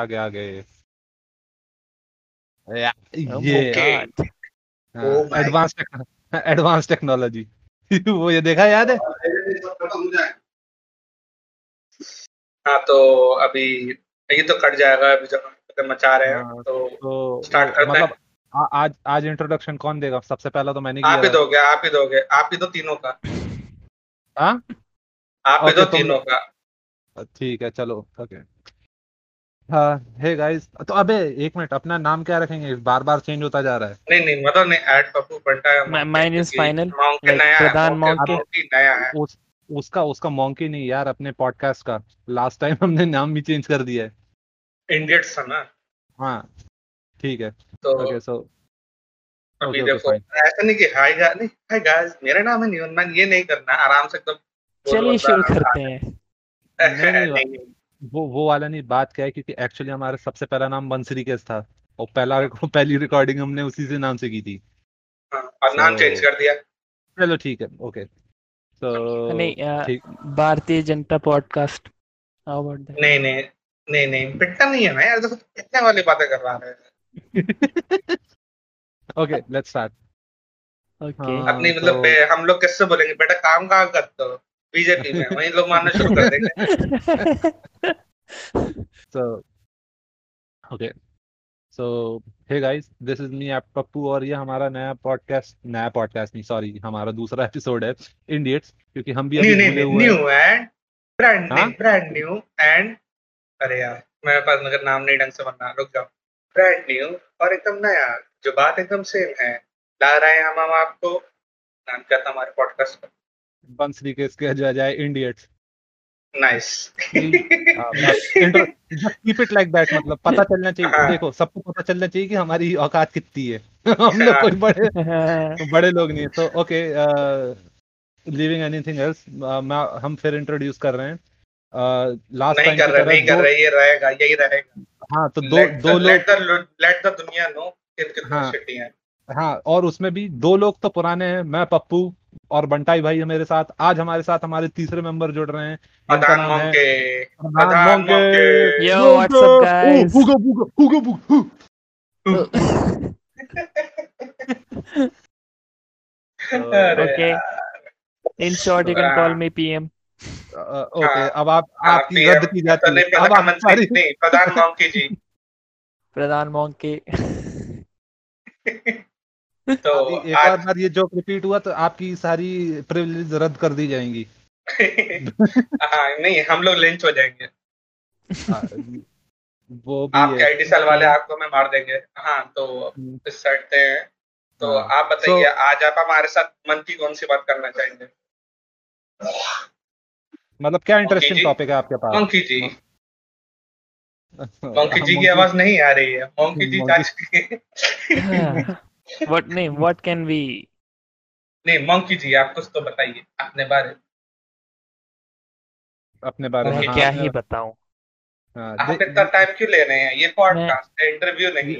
आगे आगे। या- एडवांस एडवांस टेक्नोलॉजी वो ये देखा याद है? हाँ तो अभी ये तो कट जाएगा अभी जब मचा रहे हैं हाँ, तो तो Start करते हैं। मतलब आ, आज आज इंट्रोडक्शन कौन देगा? सबसे पहला तो मैंने आप ही दोगे आप ही दोगे आप ही दो तीनों का। हाँ? आप ही Okay, दो तुम- तीनों का। ठीक है चलो ओके हाँ हे गाइस तो अबे एक मिनट अपना नाम क्या रखेंगे? बार बार चेंज होता जा रहा है। नहीं नहीं मतलब नहीं ऐड पप्पू बनता है like नया है प्रधान। मोंके नया है। उस उसका उसका मॉन्की नहीं यार अपने पॉडकास्ट का। लास्ट टाइम हमने नाम भी चेंज कर दिया है। इंडियट्स है। ना हाँ ठीक है। तो ओके सो अभी okay, देखो ऐसा नहीं कि हाय गा नहीं हाय गाइस मेरा नाम है न्यून मैन ये नहीं करना आराम से एकदम चलिए शुरू करते हैं। वो वो वाला नहीं बात क्या है क्योंकि एक्चुअली हमारा सबसे पहला नाम बंसरी केस था और पहला पहली रिकॉर्डिंग हमने उसी से नाम से की थी। हाँ, और नाम चेंज कर दिया। चलो ठीक है ओके तो नहीं Bharatiya Janata podcast how about that नहीं नहीं नहीं नहीं पिटना नहीं है ना यार देखो इतने वाली बातें करवा रहे हैं। ओके लेट्स स्टार्ट ओके अपनी मतलब तो- हम लोग किससे बोलेंगे? बेटा काम कहाँ करते हो। बीजेपी में वही लोग मानना शुरू कर देंगे। So, okay. So, hey guys, this is me, आप पप्पू और ये हमारा नया पॉडकास्ट नया पॉडकास्ट नहीं सॉरी हमारा दूसरा एपिसोड है इंडियट्स क्योंकि हम भी अभी हैं। न्यू एंड ब्रांड हाँ? ब्रांड न्यू एंड अरे यार मेरे पास मगर नाम नहीं ढंग से बनना रुक जाओ। ब्रांड न्यू और एकदम नया जो बात एकदम सेम है। ला रहे हैं हम हम आपको नाम क्या था हमारे पॉडकास्ट का? बंसरी के इसके जा जाए idiots nice keep it like that मतलब पता चलना चाहिए हाँ। देखो सबको पता चलना चाहिए कि हमारी औकात कितनी है। हम लोग कोई बड़े बड़े लोग नहीं है। तो ओके लिविंग एनीथिंग एल्स मैं हम फिर इंट्रोड्यूस कर रहे हैं। लास्ट टाइम कर रहे नहीं कर रहे ये रहेगा यही रहेगा। हाँ तो दो दो लोग let the दुनिया नो हाँ। है। हाँ और उसमें भी दो लोग तो पुराने हैं मैं पप्पू और बंटाई भाई है मेरे साथ आज हमारे साथ हमारे तीसरे मेंबर जुड़ रहे हैं जिनका प्रधान नाम मोंके प्रधान प्रधान मोंके। मोंके। Yo, what's up, guys? ओ, हुगा बुगा, हुगा बुगा। अरे Okay. यार। In short, you can call me PM. अ, ओके अब आप हाँ, आपकी रद्द की जाती तो है अब आप सारी प्रधान मोंके जी प्रधान मोंके तो एक और आज बार ये जोक रिपीट हुआ तो आपकी सारी प्रिविलेज रद्द कर दी जाएँगी। हाँ नहीं हम लोग लिंच हो जाएँगे। हाँ, वो भी आपके है। आईटी साल वाले आपको मैं मार देंगे। हाँ तो हम्म, इस साइड हैं। तो हाँ। आप बताइए so, आज आप हमारे साथ मन की कौन सी बात करना चाहेंगे? मतलब क्या इंटरेस्टिंग टॉपिक है आपके पास? मोंकी जी। मोंकी जी की आवाज़ नहीं आ रही है। मोंकी जी चाची what name? What can we? नहीं मोंकी जी आप कुछ तो बताइए अपने बारे अपने बारे में हाँ, क्या ही बताऊँ? हाँ, आप दे- इतना टाइम क्यों ले रहे हैं ये पॉडकास्ट है इंटरव्यू नहीं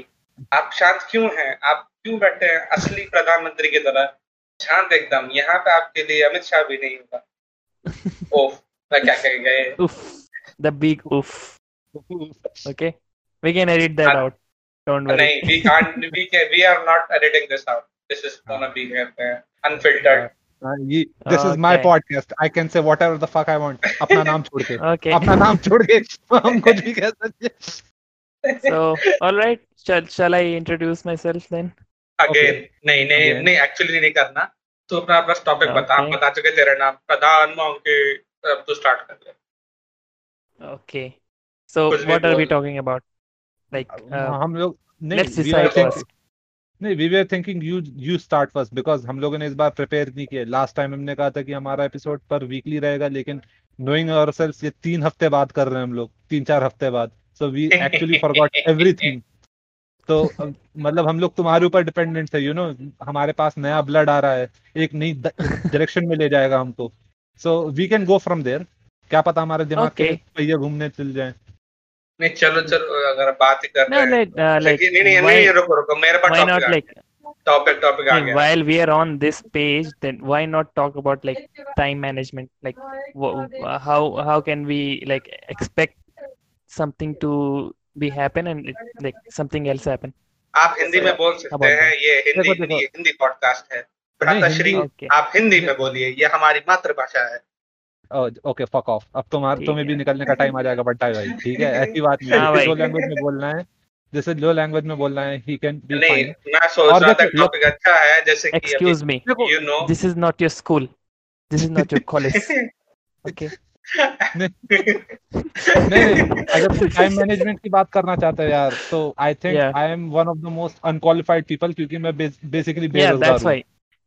आप शांत क्यों हैं आप क्यों बैठे हैं असली प्रधानमंत्री की तरह शांत एकदम यहाँ पे आपके लिए अमित शाह भी नहीं होगा ओफ मैं क्या कह गए Oof. The big oof. Okay. We can edit that Uh, out. Don't worry. नहीं we can't we can we are not editing this out this is gonna be uh, unfiltered हाँ, ये this is my Okay. Podcast I can say whatever the fuck I want अपना नाम छोड़ के Okay. अपना नाम छोड़ के हम कुछ भी कह सकते हैं So, all right. Shall shall I introduce myself then? Again नहीं नहीं Again. नहीं एक्चुअली नहीं करना तो अपना अपना टॉपिक बता हम Okay. बता चुके तेरा नाम प्रधान मोंके अब तू स्टार्ट कर ले Okay. So, कुछ भी what are we बोल। talking about? Like, uh, हम लोग नहीं. नहीं we were thinking you you start first because हम लोगों ने इस बार प्रिपेयर नहीं किया। लास्ट टाइम हमने कहा था कि हमारा एपिसोड पर वीकली रहेगा लेकिन नोइंग आवरसेल्व्स ये तीन हफ़्ते बाद कर रहे हैं हम लोग तीन चार हफ़्ते बाद। So we actually forgot everything तो मतलब हम लोग तुम्हारे ऊपर डिपेंडेंट है यू नो हमारे पास नया ब्लड आ रहा है एक नई डायरेक्शन में ले जाएगा हमको। So we can go from there क्या पता हमारे दिमाग के पहिए घूमने चल जाए। नहीं चलो चलो अगर बात ही कर रहे हैं uh, नहीं नहीं नहीं रुको रुको मेरे पास टॉपिक टॉपिक टॉपिक आ गया while we are on this page, then why not talk about like time management? Like, wha- how how can we like expect something to be happen and it, like something else happen. आप हिंदी में बोल सकते हैं ये Hindi Hindi podcast है Hindi- Okay. आप हिंदी में बोलिए ये हमारी मातृभाषा है ओके फक ऑफ़ अब तुम्हारा तुम्हें भी निकलने का टाइम आ जाएगा बट्टा भाई ठीक है? ऐसी बात नहीं हाँ। है जो लैंग्वेज में बोलना है जैसे जो लैंग्वेज में बोलना है ही कैन बी नहीं फाइन मैं सोच रहा था टॉपिक अच्छा है जैसे कि Excuse me. You know This is not your school. This is not your college. Okay. नहीं नहीं अगर तुम टाइम मैनेजमेंट की बात करना चाहते हो यार तो I think I am one of the most unqualified people क्योंकि मैं बेसिकली बेरोजगार हूँ।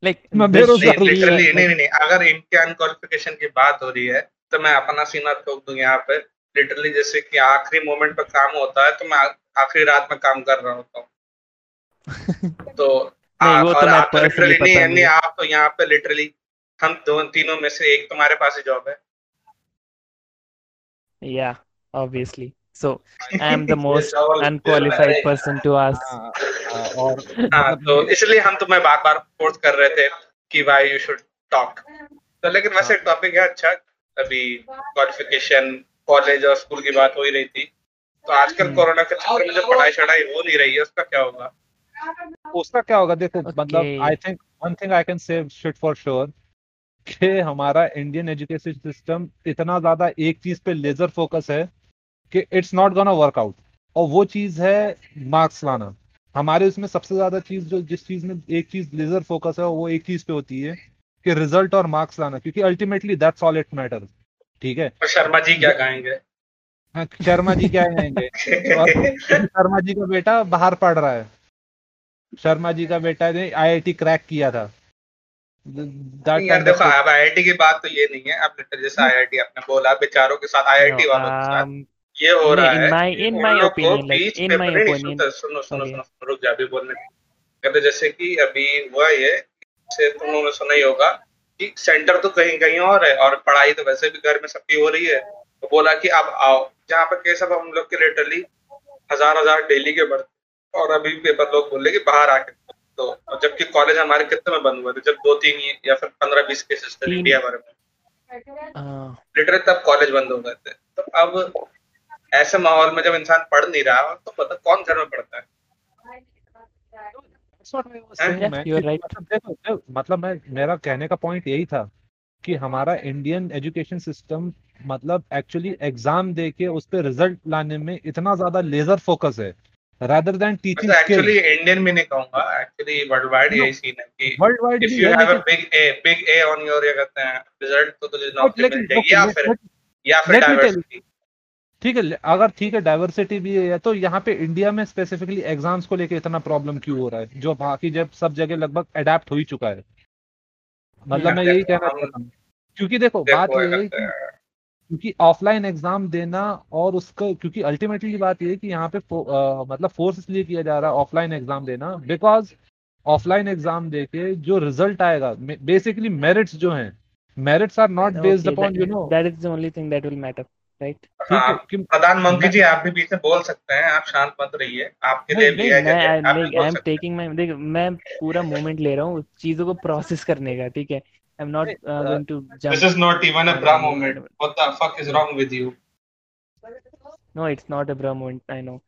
लिटरली नहीं नहीं अगर इनके अनक्वालिफिकेशन की बात हो रही है तो मैं अपना सीना ठोक दूँ यहाँ पे। लिटरली जैसे कि आखिरी मोमेंट पे काम होता है तो मैं आखिरी रात में काम कर रहा होता हूँ। तो आप तो और आप तो लिटरली नहीं नहीं। आप तो यहाँ पे लिटरली हम दो तीनों में से एक तुम्हारे पास ही जॉब है। Yeah, obviously. So I am the most unqualified person to ask. हाँ, हाँ, और हाँ मतलब तो इसलिए हम तुम्हें बार बार फोर्स कर रहे थे कि वाई यू शुड टॉक तो लेकिन वैसे। टॉपिक है अच्छा अभी क्वालिफिकेशन कॉलेज और स्कूल की बात हो ही रही थी तो आजकल हम्म। कोरोना के चक्कर में जो पढ़ाई शढ़ाई हो नहीं रही है उसका क्या होगा उसका क्या होगा देखो मतलब. I think one thing I can say shit for sure कि हमारा इंडियन एजुकेशन सिस्टम इतना ज़्यादा एक चीज़ पे लेजर फोकस है कि it's not gonna work out और वो चीज़ है मार्क्स लाना। हमारे उसमें सबसे ज़्यादा चीज़ जो जिस चीज़ में एक चीज़ लेजर फोकस है वो एक चीज़ पे होती है कि रिज़ल्ट और मार्क्स लाना। क्योंकि ultimately that's all it matter ठीक है? और शर्मा जी क्या गाएँगे? हाँ, शर्मा जी क्या कहेंगे और शर्मा जी का बेटा बाहर पढ़ रहा है। शर्मा जी का बेटा ने आईआईटी क्रैक किया था। यार देखो अब आईआईटी की बात तो ये नहीं है। अब जैसे आईआईटी आपने बोला बेचारों के साथ आईआईटी वालों के साथ। um, ये हो रहा है my- in my opinion, like, in my opinion- सुनो सुनो सुनो Okay. सुनो रुक जा बोलने कहते जैसे कि अभी हुआ ये से तुम लोगों ने सुना ही होगा कि सेंटर तो कहीं कहीं और है और पढ़ाई तो वैसे भी घर में सबकी हो रही है। तो बोला कि अब आओ जहाँ पे केस हम लोग के लिटरली हज़ार हज़ार डेली के बढ़ते और अभी पेपर लोग बोले कि बाहर आके तो जबकि कॉलेज हमारे कितने में बंद हुए थे? जब दो तीन या फिर पंद्रह बीस केसेस थे इंडिया भर में। लिटरली तब कॉलेज बंद हो गए थे। तो अब ऐसे माहौल में जब इंसान पढ़ नहीं रहा तो पता कौन घर में पढ़ता है? Right. मतलब मतलब मैं मेरा कहने का पॉइंट यही था कि हमारा इंडियन एजुकेशन सिस्टम मतलब एक्चुअली एग्ज़ाम दे के उस पर रिज़ल्ट लाने में इतना ज़्यादा लेजर फोकस है rather than teaching actually Indian में नहीं कहूँगा एक्चुअली वर्ल्ड वाइड यही सीन है कि worldwide if you have a big A big A on your ये कहते हैं रिज़ल्ट तो तुझे नौकरी मिल जाएगी या फिर या फिर let me tell you. Diversity ठीक है अगर ठीक है डाइवर्सिटी भी है तो यहाँ पे इंडिया में स्पेसिफिकली एग्ज़ाम्स को लेके इतना प्रॉब्लम क्यों हो रहा है? जो बाकी जब सब जगह लगभग अडेप्ट हो ही चुका है। मतलब मैं यही कहना चाहता हूँ। क्योंकि देखो बात ये है कि क्योंकि ऑफलाइन एग्ज़ाम देना और उसका क्योंकि अल्टीमेटली बात ये है कि यहाँ पे फो, अ, मतलब फोर्स इसलिए किया जा रहा है ऑफलाइन एग्ज़ाम देना बिकॉज़ ऑफलाइन एग्ज़ाम देके जो रिज़ल्ट आएगा बेसिकली मेरिट्स जो हैं merits are not based upon you know that is the only thing that will matter, ठीक है प्रधानमंत्री जी आप भी बीच में बोल सकते हैं आप शांत मत रहिए आपके लिए भी है मैं आई एम टेकिंग माय देख मैं पूरा मोमेंट ले रहा हूँ चीज़ों को प्रोसेस करने का ठीक है? I am not going to This jump is not even a on bra any- moment. What the fuck is wrong with you? No it's not a bra moment I know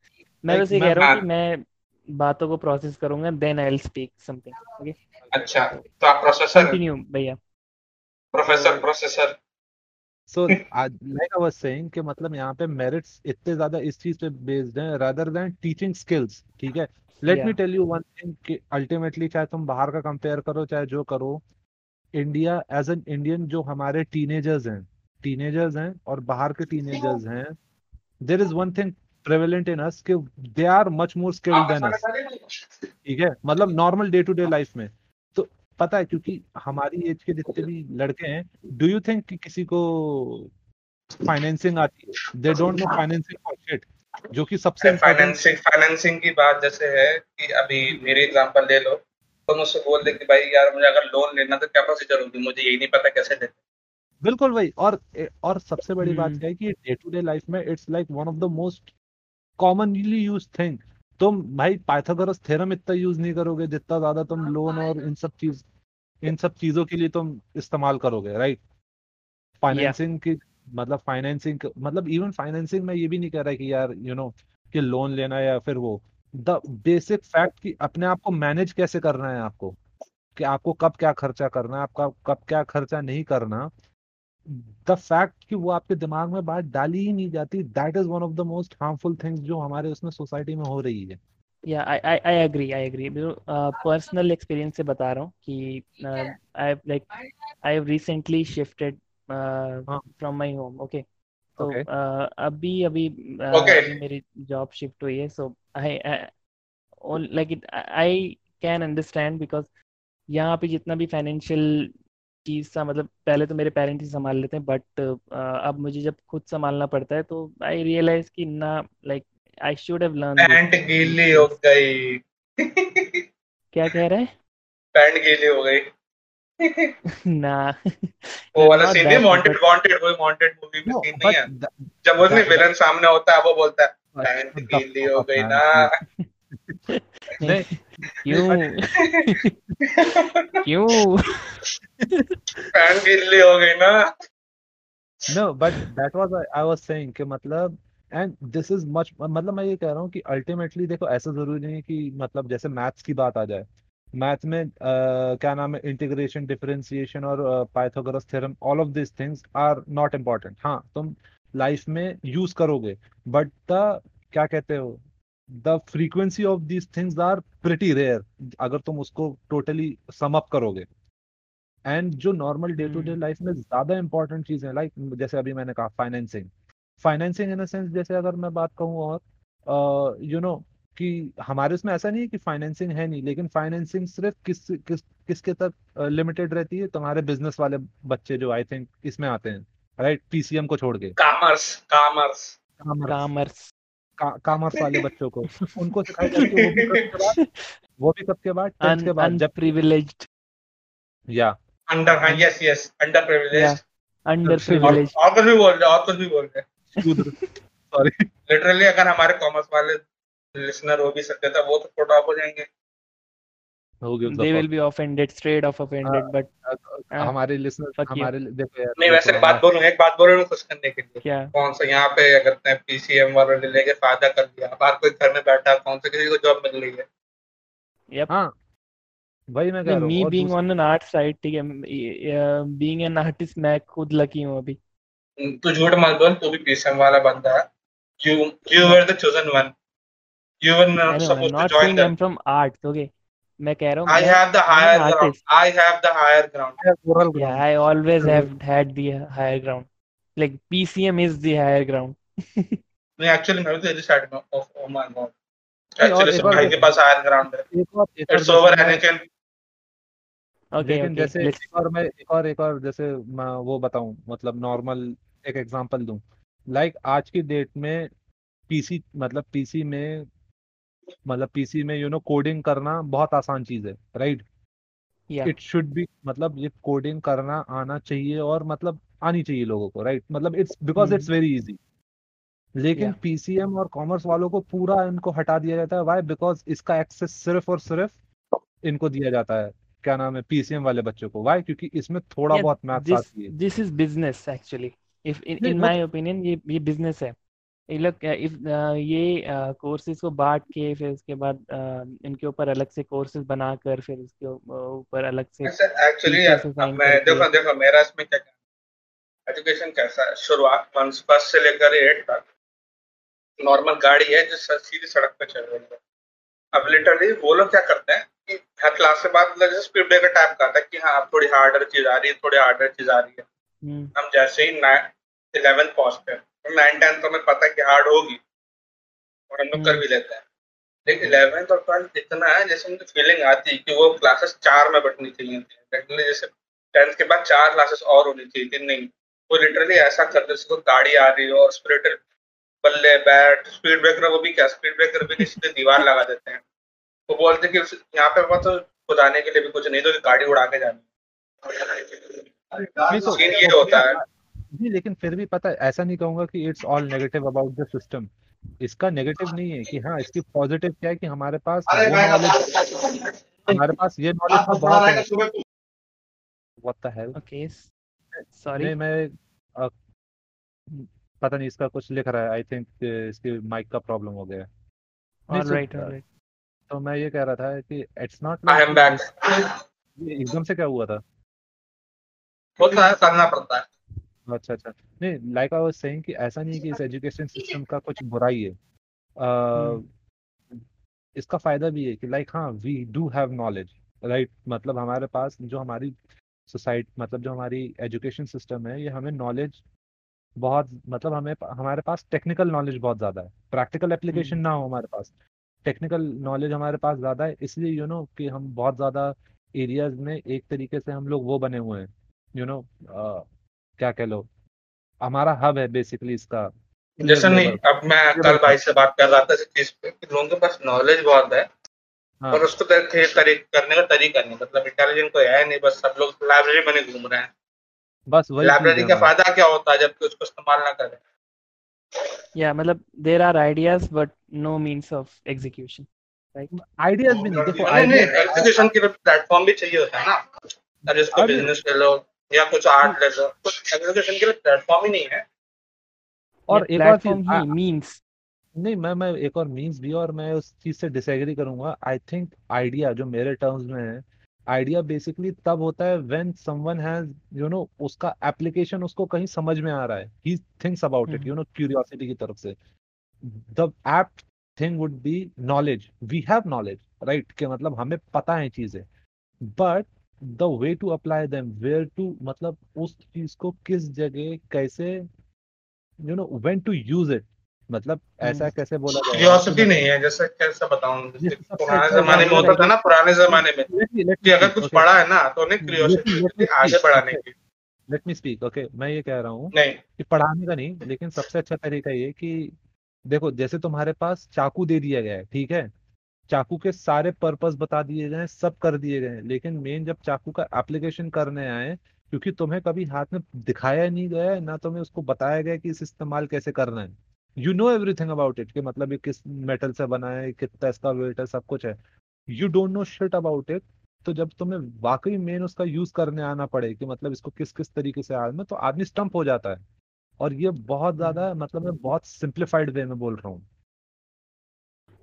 मैं बस ये कह रहा हूँ कि मैं बातों को प्रोसेस करूँगा then I will speak something okay अच्छा तो आप प्रोसेसर कंटिन्यू भैया। Professor processor so like I was saying कि मतलब यहाँ पे मेरिट्स इतने ज़्यादा इस चीज़ पे बेस्ड हैं रादर देन टीचिंग स्किल्स ठीक है? Let me tell you one thing कि अल्टीमेटली चाहे तुम बाहर का कंपेयर करो चाहे जो करो इंडिया एज एन इंडियन जो हमारे टीनेजर्स हैं टीनेजर्स हैं और बाहर के टीनेजर्स हैं there is one thing prevalent in us कि they are much more skilled than us ठीक है? मतलब normal day to day life में। पता है क्योंकि हमारी एज के जितने भी लड़के हैं डू यू थिंक कि किसी को फाइनेंसिंग आती है? They don't know financing for shit जो कि सबसे फाइनेंसिंग फाइनेंसिंग की बात जैसे है कि अभी मेरी एग्जांपल ले लो तो मुझसे बोल दे कि भाई यार मुझे अगर लोन लेना तो क्या प्रोसीजर होगी? मुझे यही नहीं पता कैसे लेते बिल्कुल भाई और और सबसे बड़ी बात हम्म। क्या है कि डे टू डे लाइफ में it's like one of the most commonly use thing तुम भाई पाइथागोरस थ्योरम इतना यूज़ नहीं करोगे जितना ज़्यादा तुम लोन और इन सब चीज़ इन सब चीज़ों के लिए तुम इस्तेमाल करोगे राइट फाइनेंसिंग की मतलब फाइनेंसिंग मतलब इवन फाइनेंसिंग में ये भी नहीं कह रहा कि यार यू नो कि लोन लेना है या फिर वो। द बेसिक फैक्ट कि अपने आप को मैनेज कैसे करना है आपको? कि आपको कब क्या खर्चा करना है आपका कब क्या खर्चा नहीं करना द फैक्ट कि वो आपके दिमाग में बात डाली ही नहीं जाती that is one of the most harmful things जो हमारे उसमें सोसाइटी में हो रही है। या I I I agree I agree personal experience से बता रहा हूँ कि I like I have recently shifted from my home okay तो uh, अभी अभी uh, अभी मेरी जॉब शिफ्ट हुई है so I like it I can understand because यहाँ पे जितना भी फाइनेंशियल चीज़ था मतलब पहले तो मेरे पेरेंट्स ही संभाल लेते हैं बट अब मुझे जब खुद संभालना पड़ता है तो आई रियलाइज़ कि ना like I should have learn pant गीली हो गई। क्या कह रहा है? पैंट गीली हो गई। ना। वो वाला सीन नहीं वांटेड वांटेड वही वांटेड मूवी में सीन नहीं है। जब उसमें विलन सामने होता है वो बोलता है पैंट गीली हो गई ना। क्यों क्यों पैंट गीली हो गई ना। But that was I, I was saying कि मतलब and this is much मतलब मैं ये कह रहा हूँ कि ultimately देखो ऐसा ज़रूरी नहीं है कि मतलब जैसे मैथ्स की बात आ जाए। मैथ में uh, क्या नाम है इंटीग्रेशन डिफरेंशिएशन और Pythagoras theorem all of this things are not important हाँ तुम लाइफ में यूज़ करोगे बट द क्या कहते हो the frequency of these things are pretty rare अगर तुम उसको टोटली सम अप करोगे। एंड जो normal day to day. Life में ज़्यादा इंपॉर्टेंट चीज़ है लाइक जैसे अभी मैंने कहा फाइनेंसिंग फाइनेंसिंग इन सेंस जैसे अगर मैं बात कहूँ और यू नो कि हमारे उसमें ऐसा नहीं है कि फाइनेंसिंग है नहीं लेकिन फाइनेंसिंग सिर्फ़ किस किस किसके तक लिमिटेड रहती है? तुम्हारे बिज़नेस वाले बच्चे जो आई थिंक इसमें आते हैं राइट पीसीएम को छोड़ के। कॉमर्स कॉमर्स कामर्स कॉमर्स वाले बच्चों को। उनको सिखाया जाता है वो भी कब के बाद। वो भी कब के बाद टेंथ के बाद। जब प्रिविलेज्ड या। अंडर हाँ yes yes under privileged privilege under. Privileged और कुछ भी बोल रहे और कुछ भी बोल रहे सॉरी लिटरली अगर हमारे कॉमर्स वाले लिसनर हो भी सकते थे वो तो फ़ोटो आप हो जाएँगे। हो they will be offended straight off offended but हाँ, हमारे लिसनर हमारे देखो यार नहीं वैसे बात बोलूँ एक बात बोल रहा हूँ करने के लिए। क्या? कौन सा यहाँ पे अगर तय पीसीएम वालों ने लेके फ़ायदा कर लिया अब हर कोई घर में बैठा कौन सा किसी को जॉब मिल रही है? Yep हाँ वही मैं कह रहा हूँ और being on an art side ठीक है बीइंग एन आर्टिस्ट मैं खुद लकी हूँ अभी। तू झूठ मत बोल तू भी पीसीएम वाला बंदा है। You you were the chosen one. You were I not know, I'm supposed to not join मैं कह रहा हूँ I have the higher ground. I have the higher ground. Moral ground. Yeah, I always have had the higher ground. Like PCM is the higher नहीं actually मैं तो इस chat में ओह my God एक और मैं वो बताऊँ मतलब नॉर्मल एक एग्जांपल दूँ लाइक आज की डेट में पीसी मतलब पीसी में मतलब पीसी में यू नो कोडिंग करना बहुत आसान चीज़ है right yeah. It should be मतलब ये कोडिंग करना आना चाहिए और मतलब आनी चाहिए लोगों को राइट right? मतलब it's because. It's very easy लेकिन Yeah. पीसीएम और कॉमर्स वालों को पूरा इनको हटा दिया जाता है। वाई बिकॉज़ इसका एक्सेस सिर्फ़ और सिर्फ़ इनको दिया जाता है। क्या नाम है? पीसीएम वाले बच्चों को। वाई क्योंकि इसमें थोड़ा Yeah, बहुत मैथ्स आती है। actually. If in, नहीं, in वो my opinion ये ये business है। ये लोग इफ़ ये कोर्सेज को बांट के फिर उसके बाद इनके ऊपर अलग से कोर्सेज बनाकर फिर उसके ऊपर अलग से एक्चुअली मैं देखो देखो मेरा इसमें क्या एजुकेशन कैसा है? शुरुआत फ़र्स्ट से लेकर एट तक। नॉर्मल गाड़ी है जो सीधी सड़क पे चल रही है। अब लिटरली वो लोग क्या करते हैं कि हर क्लास के बाद स्पीड ब्रेकर टाइप का आता है कि हाँ थोड़ी हार्डर चीज़ आ रही है थोड़ी हार्डर चीज़ आ रही है। हम्म, हम जैसे ही इलेवेंथ पहुँचते हैं। नाइन टेंथ तो हमें पता है कि हार्ड होगी। और हम लोग कर भी लेते हैं। लेकिन इलेवेंथ और ट्वेल्थ इतना है जैसे मुझे फीलिंग आती है कि वो क्लासेस चार में बटनी चाहिए थी। जैसे टेंथ के बाद चार क्लासेस और होनी चाहिए थी। नहीं वो लिटरली ऐसा करते जैसे कोई गाड़ी आ रही हो और स्पिरिटेड बल्ले बैट स्पीड ब्रेकर वो भी क्या स्पीड ब्रेकर भी किसी दीवार लगा देते हैं। वो बोलते कि यहाँ पे वो तो खुदाने के लिए भी कुछ नहीं तो गाड़ी उड़ा के जानी सीन ये होता है। नहीं लेकिन फिर भी पता है ऐसा नहीं कहूँगा कि it's all negative about the system इसका नेगेटिव नहीं है कि हाँ इसकी पॉजिटिव क्या है कि हमारे पास वो नॉलेज हमारे पास ये नॉलेज तो बहुत है। What the hell okay sorry. नहीं मैं अ, पता नहीं इसका कुछ लिख रहा है आई थिंक इसकी माइक का प्रॉब्लम हो गया। नहीं ऑलराइट ऑलराइट तो मैं ये कह रहा था कि it's not I am back ये एकदम से क्या हुआ था? होता है करना पड़ता है। अच्छा अच्छा। नहीं लाइक आई वाज सेइंग कि ऐसा नहीं है कि इस एजुकेशन सिस्टम का कुछ बुराई है। अ, हम्म। इसका फ़ायदा भी है कि लाइक हाँ we do have knowledge right मतलब हमारे पास जो हमारी सोसाइटी मतलब जो हमारी एजुकेशन सिस्टम है ये हमें नॉलेज बहुत मतलब हमें हमारे पास टेक्निकल नॉलेज बहुत ज़्यादा है। Practical application hmm. ना हो हमारे पास। टेक्निकल नॉलेज हमारे पास ज़्यादा है इसलिए यू नो कि हम बहुत ज़्यादा एरियाज़ में एक तरीके से हम लोग वो बने हुए हैं। यू नो क्या कह लो? हमारा हब है बेसिकली इसका। जैसे नहीं अब मैं कल का भाई से बात कर रहा था इस चीज़ पे कि लोगों के पास नॉलेज बहुत है हाँ। पर उसको तर, तरी, करने का तरीका नहीं मतलब इंटेलिजेंट कोई है नहीं बस सब लोग लाइब्रेरी बने घूम रहे हैं। बस वही लाइब्रेरी का फ़ायदा क्या होता है जबकि उसको इस्तेमाल ना करें? या मतलब there are ideas but no means of execution right ideas भी नहीं देखो नहीं एग्जीक्यूशन के लिए प्लेटफॉर्म भी चाहिए होता है ना। अब जिसको बिज़नेस ले लो या कुछ आर्ट ले लो कुछ एग्जीक्यूशन के लिए प्लेटफॉर्म ही नहीं है। और एक और चीज़ प्लेटफॉर्म मींस नहीं मैं मैं एक और मीन्स भी और मैं उस चीज़ से डिसएग्री करूँगा। आई थिंक आइडिया जो मेरे टर्म्स में है आइडिया बेसिकली तब होता है when someone has you know उसका एप्लीकेशन उसको कहीं समझ में आ रहा है। He thinks about it you know curiosity की तरफ़ से। The app thing would be knowledge we have knowledge right के मतलब हमें पता है चीज़ें। But the way to apply them where to मतलब उस चीज़ को किस जगह कैसे you know when to use it मतलब ऐसा हम्म। कैसे बोला जाएगा कि क्यूरियोसिटी नहीं है जैसे कैसे बताऊँ पुराने अच्छा जमाने में होता था ना पुराने जमाने में कि अगर कुछ पढ़ा है ना तो उन्हें क्यूरियोसिटी मी थी आगे स्पीक बढ़ाने ओके की। लेट मी स्पीक ओके मैं ये कह रहा हूँ कि पढ़ाने का नहीं लेकिन सबसे अच्छा तरीका ये कि देखो जैसे तुम्हारे पास चाकू दे दिया गया है ठीक है? चाकू के सारे पर्पस बता दिए गए सब कर दिए गए लेकिन मेन जब चाकू का एप्लीकेशन करने आए क्योंकि तुम्हें कभी हाथ में दिखाया नहीं गया ना तुम्हें उसको बताया गया कि इस इस्तेमाल कैसे करना है। You know everything about it कि मतलब ये किस मेटल से बना है कितना इसका वेट है सब कुछ है। You don't know shit about it तो जब तुम्हें वाकई मेन उसका यूज़ करने आना पड़े कि मतलब इसको किस किस तरीके से आना तो आदमी स्टम्प हो जाता है। और ये बहुत ज़्यादा मतलब मैं बहुत सिंप्लीफाइड वे में बोल रहा हूँ।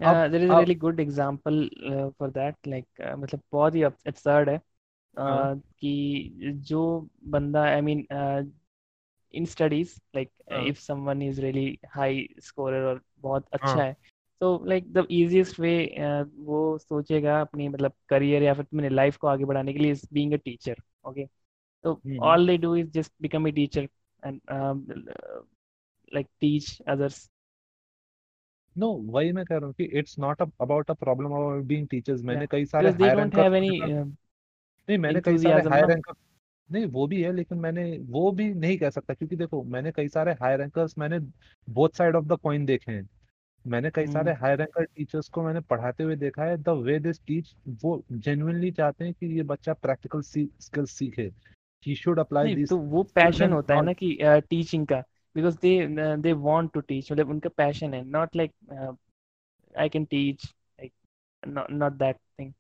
There is really good example for that like मतलब बहुत ही एब्सर्ड है uh, हाँ। कि जो बंदा I mean in studies like if someone is really high scorer और बहुत अच्छा हाँ। है। तो लाइक द इजिएस्ट वे वो सोचेगा अपनी मतलब करियर या फिर अपने लाइफ को आगे बढ़ाने के लिए इज़ बींग टीचर ओके तो all they do is just become a teacher and like teach others no वही मैं कह रहा हूँ कि it's not about a problem about being teachers मैंने कई सारे हाई any मैंने uh, नहीं मैंने कई सारे हाई ना रैंकर नहीं वो भी है लेकिन मैंने वो भी नहीं कह सकता क्योंकि देखो मैंने कई सारे हाई रैंकर्स मैंने both side of the coin देखे हैं। मैंने कई सारे हाई रैंकर टीचर्स को मैंने पढ़ाते हुए देखा है द वे दिस टीच वो जेन्युइनली चाहते हैं कि ये बच्चा प्रैक्टिकल स्किल्स सीखे। ही शुड अप्लाई दिस तो वो पैशन होता है ना कि टीचिंग का। Because they they want to teach मतलब उनका पैशन है not like I can teach like not that thing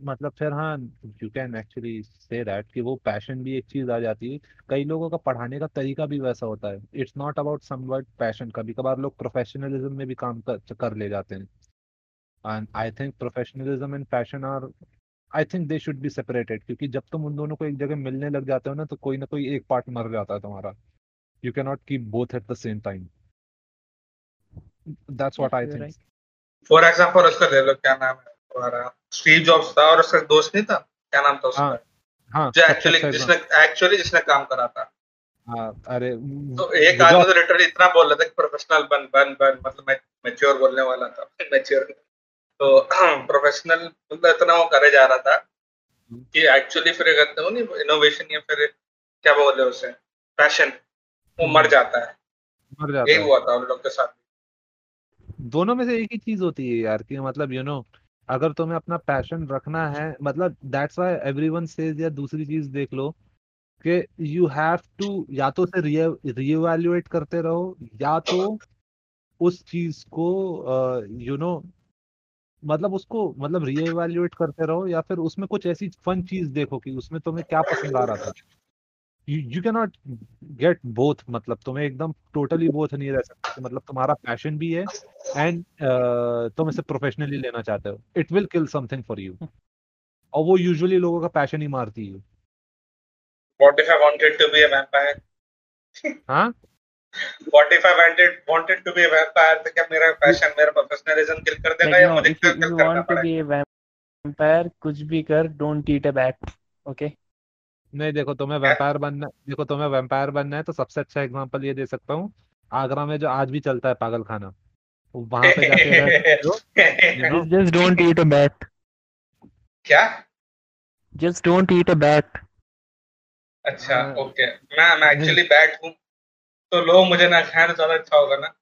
मतलब फिर हाँ you can actually say that कि वो पैशन भी एक चीज़ आ जाती है। कई लोगों का पढ़ाने का तरीका भी वैसा होता है। It's not about somewhat passion कभी कभार लोग प्रोफेशनलिज्म में भी काम कर, कर ले जाते हैं। And I think professionalism and passion are I think they should be separated क्योंकि जब तुम उन दोनों को एक जगह मिलने लग जाते हो ना तो कोई ना कोई एक पार्ट मर जाता है तुम्हारा। You can not keep both at the same time that's what I think for example उसका ले लो क्या नाम है तुम्हारा? स्टीव जॉब्स था और उसका दोस्त नहीं था? क्या नाम था हाँ उसका? हाँ जो एक्चुअली जिसने एक्चुअली जिसने काम करा था। हाँ अरे तो एक आदमी तो लिटरली इतना बोल रहा था कि प्रोफेशनल बन बन बन मतलब मैं मैच्योर बोलने वाला था। मैच्योर तो प्रोफेशनल मतलब इतना वो करे जा रहा था कि एक्चुअली फिर कहते हो नहीं इनोवेशन या फिर क्या बोले उसे पैशन वो मर जाता है। मर जाता यही हुआ था उन लोग के साथ। दोनों में से एक ही चीज़ होती है यार कि मतलब यू you नो know, अगर तुम्हें अपना पैशन रखना है मतलब दैट्स व्हाई एवरीवन सेज या दूसरी चीज़ देख लो कि यू हैव टू या तो उसे रीएवैल्यूएट करते रहो या तो उस चीज़ को यू नो मतलब उसको मतलब रीएवैल्यूएट करते रहो या फिर उसमें कुछ ऐसी फन चीज़ देखो कि उसमें तुम्हें क्या पसंद आ रहा था। You can not get both मतलब तुम्हें एकदम टोटली बोथ नहीं रह सकते मतलब तुम्हारा पैशन भी है एंड uh, तुम इसे प्रोफेशनली लेना चाहते हो। It will kill something for you और वो यूजुअली लोगों का पैशन ही मारती है। What if I wanted to be a vampire? हाँ? What if I wanted wanted to be a vampire? तो क्या मेरा पैशन मेरा प्रोफेशनलिज्म किल कर देगा या मुझे किल करना पड़ेगा? be a vampire, कुछ भी कर, don't eat a bat. Okay? नहीं देखो तुम्हें वैम्पायर बनना देखो तुम्हें वैम्पायर बनना है तो सबसे अच्छा एग्जांपल ये दे सकता हूँ आगरा में जो आज भी चलता है पागल खाना वहाँ पे जाके हो just don't eat a bat. क्या? Just don't eat a bat. अच्छा हाँ। ओके मैं मैं एक्चुअली बैट हूँ तो लोग मुझे ना खाए तो ज़्यादा अच्छा होगा ना।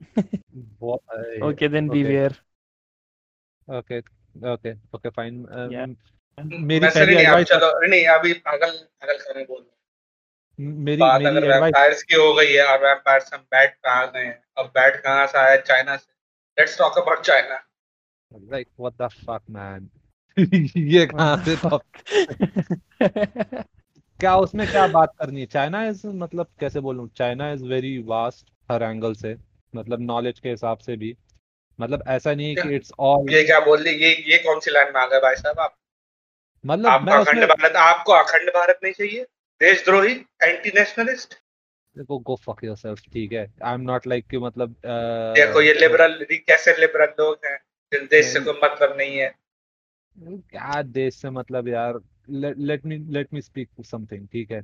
वो- Okay, then Okay. beware. Okay okay okay fine Yeah. मेरी पहली एडवाइस चलो नहीं अभी पागल पागल खाने बोल मेरी बात मेरी अगर वैम्पायर्स की हो गई है और वैम्पायर्स हम बैट पे आ गए हैं। अब बैट कहाँ से आया चाइना से। Let's talk about China like what the fuck man ये कहाँ से तो क्या उसमें क्या बात करनी है? चाइना इज़ मतलब कैसे बोलूँ? चाइना इज़ वेरी वास्ट हर एंगल से मतलब नॉलेज के हिसाब से भी। मतलब ऐसा नहीं है कि इट्स ऑल ये क्या बोल ली ये ये कौन सी लाइन में आ गए भाई साहब आप? मतलब आपको मैं अखंड भारत आपको अखंड भारत नहीं चाहिए? देशद्रोही एंटी नेशनलिस्ट देखो गो फक योरसेल्फ ठीक है। आई एम नॉट लाइक कि मतलब अ, देखो ये लिबरल कैसे लिबरल लोग हैं? देश से कोई मतलब नहीं है। क्या देश से मतलब यार? Let me let me speak something ठीक है?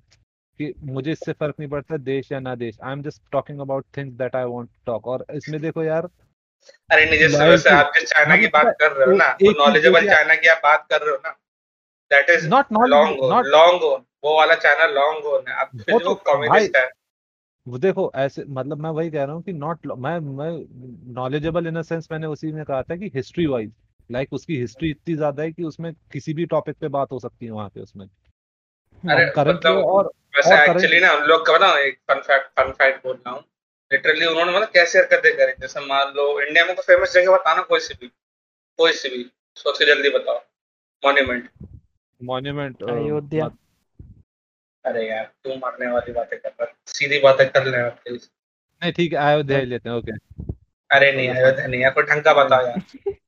कि मुझे इससे फ़र्क नहीं पड़ता देश या ना देश। I am just talking about things that I want to talk और इसमें देखो यार अरे नहीं जैसे. वैसे आप जिस चाइना की मतलब बात कर रहे हो ना वो नॉलेजेबल चाइना की आप बात कर रहे हो ना that is not long not long वो वाला चाइना लॉन्ग ओन है। वो जो तो कम्युनिस्ट है। वो देखो ऐसे मतलब मैं वही कह रहा हूँ कि नॉट मैं मैं नॉलेजेबल इन अ सेंस मैंने उसी में कहा था कि हिस्ट्री वाइज लाइक like उसकी हिस्ट्री इतनी ज़्यादा है कि उसमें किसी भी टॉपिक पे बात हो सकती है वहाँ पे उसमें। अरे मतलब और वैसे एक्चुअली ना हम लोग का ना एक फन फैक्ट फन फैक्ट बोल रहा हूँ। लिटरली उन्होंने मतलब कैसे हरकतें करी। जैसे मान लो इंडिया में कोई फ़ेमस जगह बताना कोई सी भी कोई सी भी। सोच के जल्दी बताओ। Monument monument Ayodhya. अरे यार तू मारने वाली बातें कर रहा सीधी बातें कर ले प्लीज़ नहीं ठीक है अयोध्या लेते हैं ओके। अरे नहीं अयोध्या नहीं यार कोई ढंग का बताओ यार।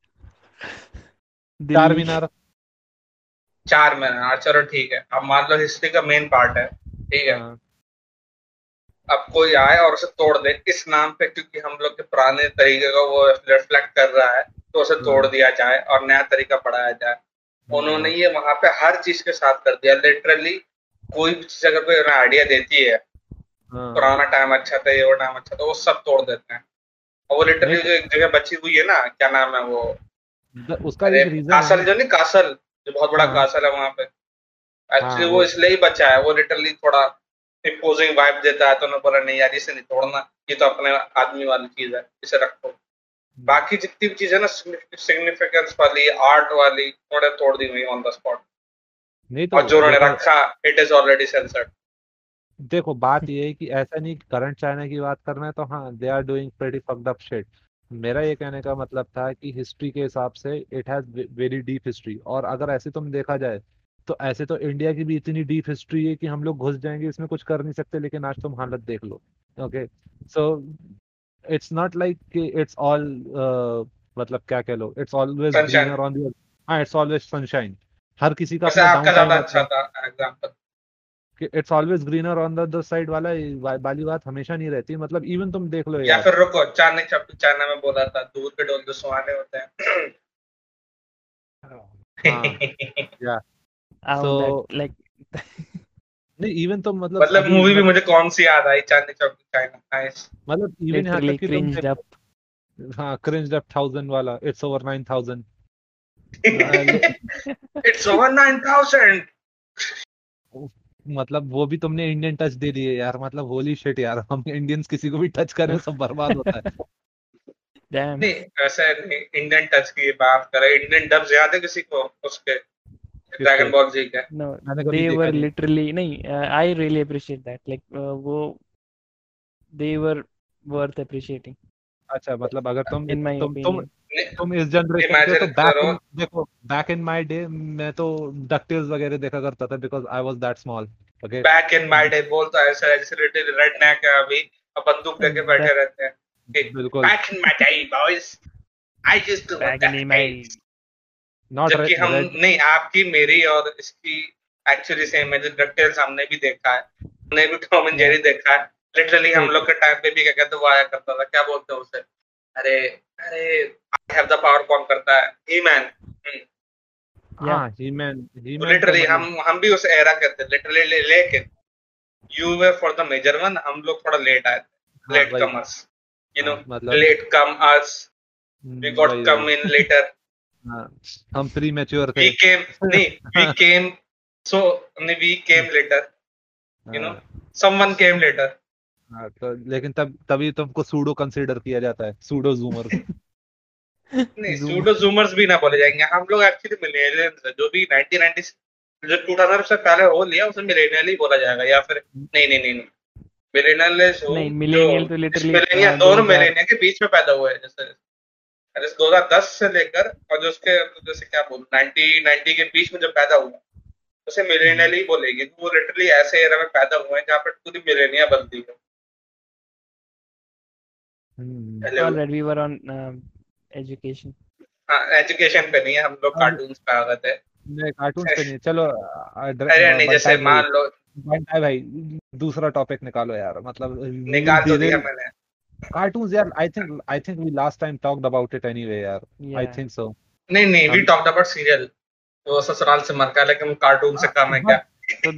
चार मीनार। चार मीनार चलो ठीक है। अब मान लो हिस्ट्री का मेन पार्ट है ठीक है। हाँ, अब कोई आए और उसे तोड़ दे इस नाम पे क्योंकि हम लोग के पुराने तरीके का वो रिफ्लेक्ट कर रहा है तो उसे तोड़ हम्म। दिया जाए और नया तरीका पढ़ाया जाए। उन्होंने ये वहाँ पे हर चीज़ के साथ कर दिया। लिटरली कोई भी चीज़ अगर कोई आइडिया देती है हाँ, पुराना टाइम अच्छा था ये वो टाइम अच्छा था वो सब तोड़ देते हैं। और वो लिटरली जो एक जगह बची हुई है ना क्या नाम है वो? उसका एक रीजन कासल जो नहीं कासल जो बहुत बड़ा हाँ। कासल है वहाँ पे। एक्चुअली हाँ, वो इसलिए ही बचा है वो लिटरली थोड़ा इम्पोजिंग वाइब देता है तो उन्होंने बोला नहीं यार इसे नहीं तोड़ना ये तो अपने आदमी वाली चीज़ है इसे रखो। बाकी जितनी भी चीज़ें ना सिग्निफिकेंस वाली आर्ट वाली उन्होंने तोड़ दी हुई ऑन द स्पॉट नहीं तो और जो उन्होंने रखा इट इज़ ऑलरेडी सेंसर्ड देखो बात ये है कि ऐसा नहीं करंट चाइना की बात करना है तो हाँ they are doing pretty fucked up shit मेरा ये कहने का मतलब था कि हिस्ट्री के हिसाब से it has very deep history और अगर ऐसे तुम देखा जाए तो ऐसे तो इंडिया की भी इतनी डीप हिस्ट्री है कि हम लोग घुस जाएँगे इसमें कुछ कर नहीं सकते लेकिन आज तुम हालत देख लो। Okay so it's not like कि इट्स ऑल मतलब क्या कह लो इट्स ऑलवेज ऑन हाँ इट्स ऑलवेज सनशाइन हर किसी का अपना आपका डाउन ज़्यादा टाइम अच्छा था एग्ज़ाम्पल कि it's always greener on the other side वाला वाली बात हमेशा नहीं रहती। मतलब इवन तुम देख लो या फिर रुको चांदनी चप चाइना में बोला था दूध के डोल जो सुहाने होते हैं। हाँ। on So- that like नहीं इवन तुम मतलब मतलब मूवी भी मतलब- मुझे कौन सी याद आई? चांदनी चौक चाइना मतलब इवन यहाँ तक कि तुम up देख- हाँ क्रिंज अप थाउज़ेंड वाला। It's over nine thousand it's over 9000 मतलब वो भी तुमने इंडियन टच दे दिए यार मतलब होली शिट यार हम इंडियंस किसी को भी टच करें सब बर्बाद होता है। Damn. नहीं वैसे नहीं इंडियन टच की बात करें इंडियन डब्स याद है किसी को? उसके ड्रैगन बॉल जी के। कभी they देखा were नहीं। uh, I really appreciate that uh, वो they were worth appreciating. अच्छा मतलब अगर तुम in my तुम तुम इस जनरेशन के तो बैक देखो बैक इन माय डे मैं तो डकटेल्स वगैरह देखा करता था because I was that small okay back in my day बोल तो ऐसा जैसे रेड नेक है अभी। अब बंदूक लेके बैठे रहते हैं। बिल्कुल। Back in my day boys I just to back in my not जबकि हम नहीं आपकी मेरी और इसकी एक्चुअली सेम है जो डकटेल्स हमने भी देखा है। हमने भी टॉम एंड जेरी देखा है। लिटरली हम लोग के टाइम पे भी क्या कहते वो आया करता था। क्या बोलते हैं उसे? अरे अरे आई हैव द पावर कौन करता है। ही मैन हाँ He Man He Man literally हम हम भी उस एरा कहते हैं। लिटरली लेकिन you way for the major one हम लोग थोड़ा लेट आए। थे late comers you know late come us we got come in later हम प्री मैच्योर थे। वी केम नहीं we came so we came later you know someone came later हाँ तो लेकिन तब तभी तुमको सूडो कंसीडर किया जाता है सूडो जूमर नहीं सूडो जूमर्स भी ना बोले जाएँगे। हम लोग एक्चुअली मिलेनियल्स जो भी 1990 जो 2000 से पहले हो लिया उसे मिलेनियल ही बोला जाएगा या फिर नहीं नहीं नहीं मिलेनियल नहीं मिलेनियल तो लिटरली मिलेनियल दोनों मिलेनियल के बीच में पैदा हुए हैं जैसे अरे 2010 से लेकर और जो उसके जैसे क्या बोल 90 90 के बीच में जो पैदा हुआ उसे मिलेनियल ही बोलेंगे। वो लिटरली ऐसे एरा में पैदा हुए हैं जहाँ पर पूरी मिलेनिया बनती है। Hmm. Alright, we were on um, education. हाँ एजुकेशन पे नहीं है हम लोग कार्टून्स पे आ गए थे। नहीं कार्टून्स पे नहीं चलो अरे नहीं जैसे मान लो बंटाई भाई दूसरा टॉपिक निकालो यार मतलब निकाल तो दिया मैंने। कार्टून्स यार I think I think we last time talked about it anyway यार आई थिंक सो नहीं नहीं वी टॉक्ड अबाउट सीरियल तो ससुराल से मर का लेकिन कार्टून से कम है क्या? तो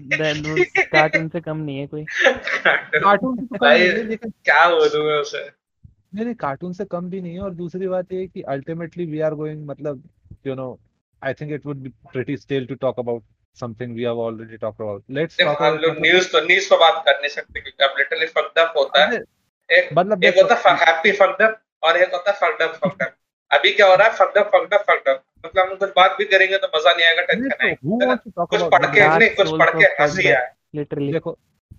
कार्टून से कम नहीं है कोई। कार्टून से कम नहीं है लेकिन क्या बोलूँ उसे? नहीं नहीं कार्टून से कम भी नहीं है और दूसरी बात ये कि अल्टीमेटली वी आर गोइंग मतलब you know I think it would be pretty still to talk about something we have already talked about let's talk हम लोग न्यूज़ तो न्यूज़ पर बात कर नहीं सकते क्योंकि अब लिटरली फक्ड अप होता है। एक मतलब एक होता है हैप्पी फक्ड अप और एक होता है फक्ड अप फक्ड अप अभी क्या हो रहा है? Fucked up fucked up fucked up मतलब हम कुछ बात भी करेंगे तो मज़ा नहीं आएगा टेंशन है कुछ पढ़ के नहीं कुछ पढ़ के हँसी आए लिटरली देखो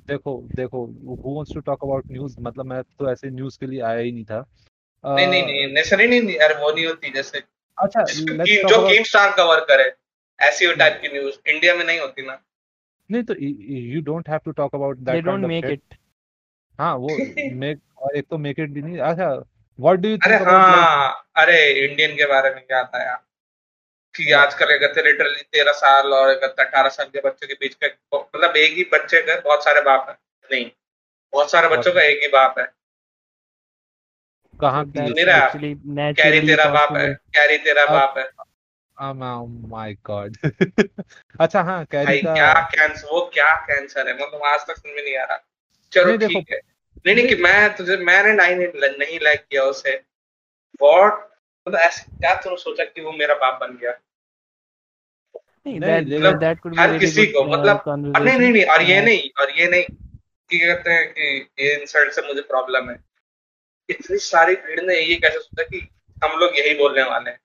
देखो देखो who wants to talk about news मतलब मैं तो ऐसे न्यूज़ के लिए आया ही नहीं था। नहीं नहीं नहीं नेसेसरी नहीं यार वो नहीं होती जैसे अच्छा जो गेम स्टार कवर करे ऐसी टाइप की न्यूज़ इंडिया में नहीं होती ना। नहीं तो you don't have to talk about that they don't make it हाँ वो मेक और एक तो मेक इट भी नहीं अच्छा व्हाट डू यू थिंक अरे हाँ अरे इंडियन के बारे में क्या आता है यार? कि आजकल कहते लिटरली तेरह साल और अठारह साल के बच्चों के बीच का मतलब एक ही बच्चे का बहुत सारे बाप है। नहीं। बहुत सारे बच्चों का एक ही बाप है। कहाँ मेरा कैरी तेरा बाप है। कैरी तेरा बाप है। माय गॉड अच्छा हाँ कैरी का क्या कैंसर वो क्या कैंसर है? मतलब आज तक समझ में नहीं आ रहा। चलो ठीक है। नहीं नहीं कि मैं तुझे मैंने नहीं नहीं लाइक किया उसे। व्हाट मतलब ऐसे क्या तुमने सोचा कि वो मेरा बाप बन गया? मतलब हर किसी को uh, मतलब नहीं नहीं नहीं और ये नहीं और ये नहीं कि कहते हैं कि ये इंसल्ट से मुझे प्रॉब्लम है। इतनी सारी भीड़ ने ये कैसे सोचा कि हम लोग यही बोलने वाले हैं?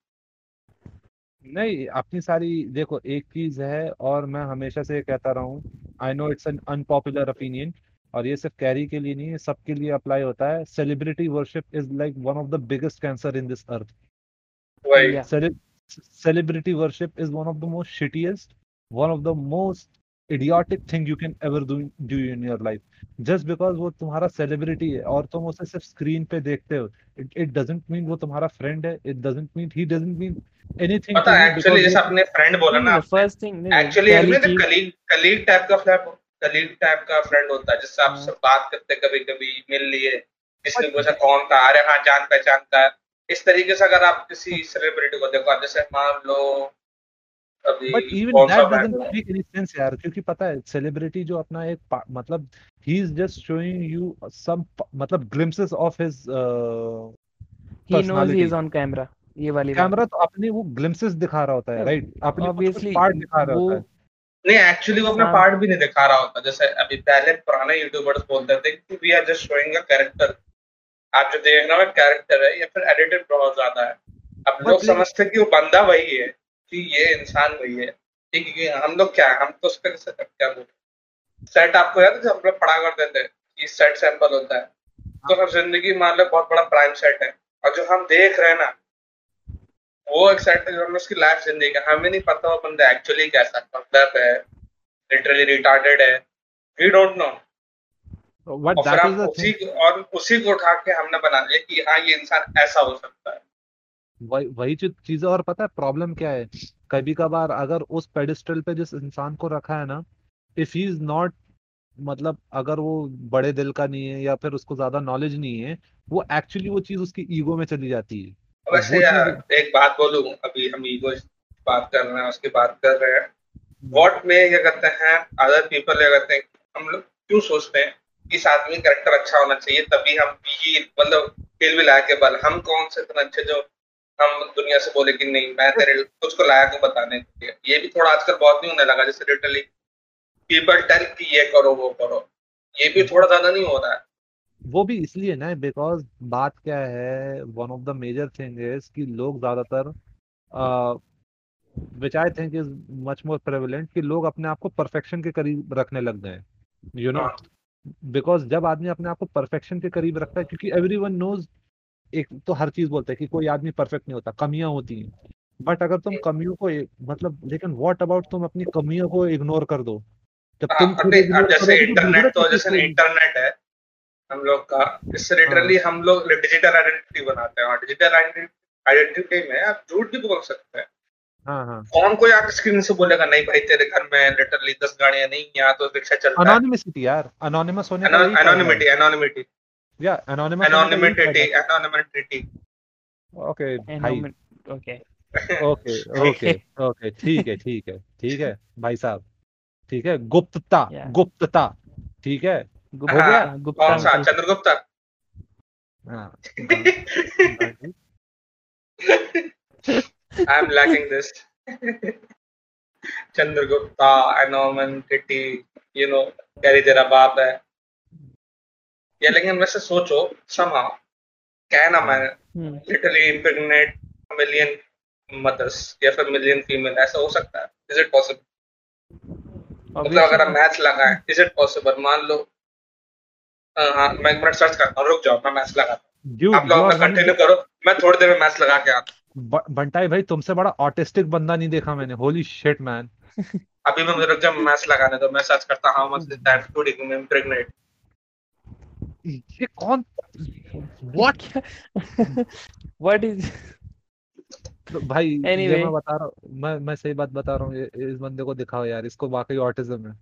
नहीं अपनी सारी देखो एक चीज़ है और मैं हमेशा से कहता रहा हूँ I know it's an unpopular opinion और ये सिर्फ़ कैरी के लिए नहीं है सबके लिए अप्लाई होता है। Celebrity worship is like one of the biggest cancer in this earth celebrity worship is one of the most shittiest, one of the most idiotic thing you can ever do do in your life. Just because वो तुम्हारा celebrity है और तुम उसे सिर्फ़ screen पे देखते हो इट इट डजंट मीन वो तुम्हारा फ्रेंड है it doesn't mean he doesn't mean anything पता है एक्चुअली जैसे अपने फ्रेंड बोला ना फ़र्स्ट थिंग एक्चुअली इसमें कलीग कलीग टाइप का फ्लैप कलीग टाइप का फ्रेंड होता है जिससे आपसे हाँ। बात करते कभी कभी मिल लिए जिसने पूछा कौन था अरे हाँ जान पहचान का इस तरीके से अगर आप किसी सेलिब्रिटी को देखो जैसे मान लो but even that doesn't make any sense यार क्योंकि पता है सेलिब्रिटी जो अपना एक मतलब he is just showing you some मतलब glimpses of his he knows he is on camera ये वाली कैमरा तो अपने वो ग्लिम्पसेस दिखा रहा होता है राइट अपने ऑब्वियसली पार्ट दिखा रहा होता है। नहीं एक्चुअली वो अपना पार्ट हाँ। भी नहीं दिखा रहा होता जैसे अभी पहले पुराने यूट्यूबर्स बोलते थे कि we are just showing a character आप जो देख रहे हो कैरेक्टर है या फिर एडिटेड बहुत ज़्यादा है। अब लोग समझते हैं कि वो बंदा वही है कि ये इंसान वही है। ठीक है हम लोग क्या हम तो उसका क्या बोलते सेट आपको याद है हम लोग पढ़ा करते थे कि सेट सैंपल होता है तो हम ज़िंदगी मान लो बहुत बड़ा प्राइम सेट है। और जो हम देख रहे हैं ना वो एक्साइटेड हम उसकी लाइफ ज़िंदगी का। हमें नहीं पता वो बंदा एक्चुअली कैसा कंप्लेप है लिटरली रिटार्डेड है। वी डोंट नो But और फिर उसी और उसी को उठा के हमने बना लिया कि हाँ ये इंसान ऐसा हो सकता है। वही वही चीज़ और पता है प्रॉब्लम क्या है? कभी कभार अगर उस पेडिस्टल पे जिस इंसान को रखा है ना इफ़ ही इज़ नॉट मतलब अगर वो बड़े दिल का नहीं है या फिर उसको ज़्यादा नॉलेज नहीं है वो एक्चुअली वो चीज़ उसकी ईगो में चली जाती है। वैसे यार एक बात बोलूँ अभी हम ईगो बात कर रहे हैं उसकी बात कर रहे हैं। व्हाट में क्या करते हैं अदर पीपल क्या करते हैं हम लोग क्यों सोचते हैं? इस आदमी करेक्टर अच्छा होना चाहिए तभी हम ये मतलब फिर भी लायक है बल हम कौन से इतना अच्छे जो हम दुनिया से बोले कि नहीं मैं तेरे कुछ को लायक हूँ बताने के लिए। ये भी थोड़ा आजकल बहुत नहीं होने लगा जैसे लिटरली पीपल टेल कि ये करो वो करो। ये भी थोड़ा ज़्यादा नहीं हो रहा है। वो भी इसलिए ना बिकॉज़ बात क्या है one of the major thing is कि लोग ज़्यादातर which I think is much more prevalent कि लोग अपने आप को परफेक्शन के करीब रखने लग गए यू नो हाँ। बिकॉज़ जब आदमी अपने आप को परफेक्शन के करीब रखता है क्योंकि एवरी वन नोज़ एक तो हर चीज़ बोलता है कि कोई आदमी परफेक्ट नहीं होता कमियाँ होती हैं। बट अगर तुम कमियों को मतलब लेकिन व्हाट अबाउट तुम अपनी कमियों को इग्नोर कर दो? जब हाँ, तुम खुद जैसे तो इंटरनेट तो जैसे इंटरनेट है हम लोग का इससे लिटरली हम लोग डिजिटल आइडेंटिटी बनाते हैं और डिजिटल आइडेंटिटी में आप झूठ भी बोल सकते हैं हाँ हाँ। कौन कोई आके स्क्रीन से बोलेगा नहीं भाई तेरे घर में लिटरली दस गाड़ियाँ नहीं यहाँ तो रिक्शा चलता है। अनोनिमिसिटी यार अनोनिमस होने का है। एनोनिमिटी एनोनिमिटी या फ़ायदा एनोनिमिटी है। ओके भाई। ओके ओके ओके ओके ठीक है ठीक है ठीक है भाई साहब। ठीक है गुप्तता. गुप्तता ठीक है? हो गया? गुप्ता कौन सा? अंकल चंद्रगुप्ता? हाँ गा- I am lacking this Chandragupta anonymity you know carry तेरा बाप है। या लेकिन वैसे सोचो somehow can a man hmm, literally impregnate a million mothers या फिर मिलियन फीमेल ऐसा हो सकता है। इज़ इट पॉसिबल मतलब अगर हम obviously मैथ्स लगाएँ इज़ इट पॉसिबल मान लो हाँ हाँ, मैं एक मिनट सर्च करता हूँ रुक जाओ मैं मैथ्स लगाता हूँ। आप लोग अपना कंटिन्यू करो मैं थोड़ी देर में मैथ्स लगा के आता ब- बंटाई भाई तुमसे बड़ा ऑटिस्टिक बंदा नहीं देखा मैंने। होली शिट मैन अभी मैं मुझे रुक जाओ मैथ्स लगाने दो मैं सर्च करता हूँ how much is that food impregnate. ये कौन? व्हाट what is भाई ये Anyway. मैं बता रहा हूँ मैं मैं सही बात बता रहा हूँ ये- इस बंदे को दिखाओ यार इसको वाकई ऑटिज्म है।